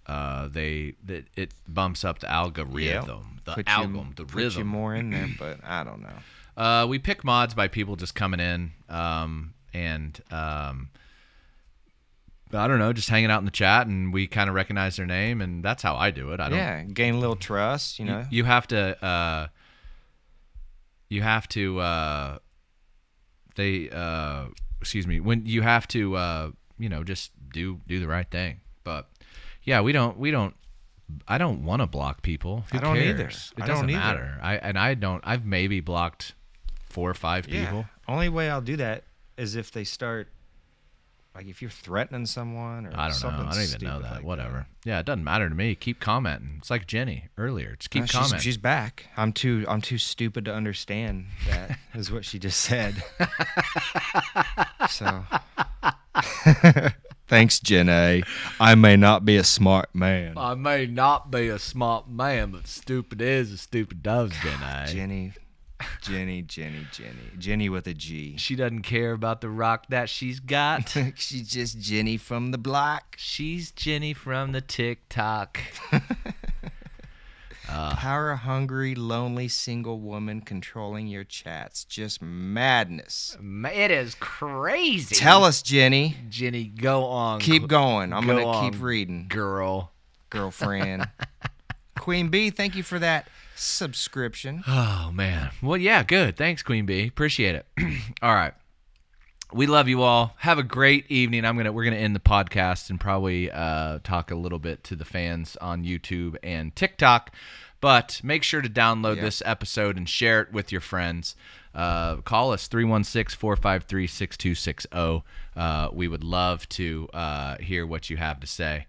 S3: uh, they that it bumps up the algorithm, the
S2: put
S3: algorithm,
S2: you,
S3: the
S2: put you
S3: rhythm.
S2: more in there, but I don't know.
S3: Uh, we pick mods by people just coming in, um, and um, I don't know, just hanging out in the chat, and we kind of recognize their name, and that's how I do it. I don't.
S2: Yeah, gain a little trust. You
S3: you,
S2: know,
S3: you have to. Uh, you have to. Uh, they. Uh, excuse me. When you have to. Uh, you know, just do do the right thing. But yeah, we don't. We don't. I don't want to block people. Who
S2: I don't either.
S3: It
S2: I
S3: doesn't
S2: don't either.
S3: matter. I and I don't. I've maybe blocked four or five
S2: yeah.
S3: people.
S2: Only way I'll do that is if they start, like, if you're threatening someone or
S3: I don't know. I don't even know that.
S2: like
S3: Whatever. Yeah, it doesn't matter to me. Keep commenting. It's like Jenny earlier. Just keep
S2: No, she's,
S3: commenting.
S2: she's back. I'm too I'm too stupid to understand that is what she just said. so thanks, Jenny. I may not be a smart man.
S3: I may not be a smart man, but stupid is as stupid does, Jenny.
S2: Jenny, Jenny, Jenny, Jenny, Jenny with a G.
S3: She doesn't care about the rock that she's got.
S2: She's just Jenny from the block.
S3: she's Jenny from the TikTok. Uh.
S2: Power hungry, lonely, single woman controlling your chats. Just madness.
S3: It is crazy.
S2: Tell us, Jenny.
S3: Jenny, go on.
S2: Keep going. I'm
S3: Go
S2: gonna keep reading.
S3: girl.
S2: girlfriend. Queen Bee, thank you for that subscription.
S3: Oh man. Well, yeah, good. Thanks, Queen Bee. Appreciate it. all right. We love you all. Have a great evening. I'm gonna we're gonna end the podcast and probably uh, talk a little bit to the fans on YouTube and TikTok. But make sure to download
S2: Yeah.
S3: this episode and share it with your friends. Uh, call us 316-453-6260. Uh, we would love to uh, hear what you have to say.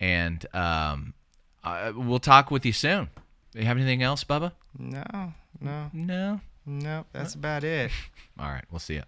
S3: And um, uh, we'll talk with you soon. You have anything else, Bubba?
S2: No, no,
S3: No.
S2: no. That's about it.
S3: All right. We'll see you.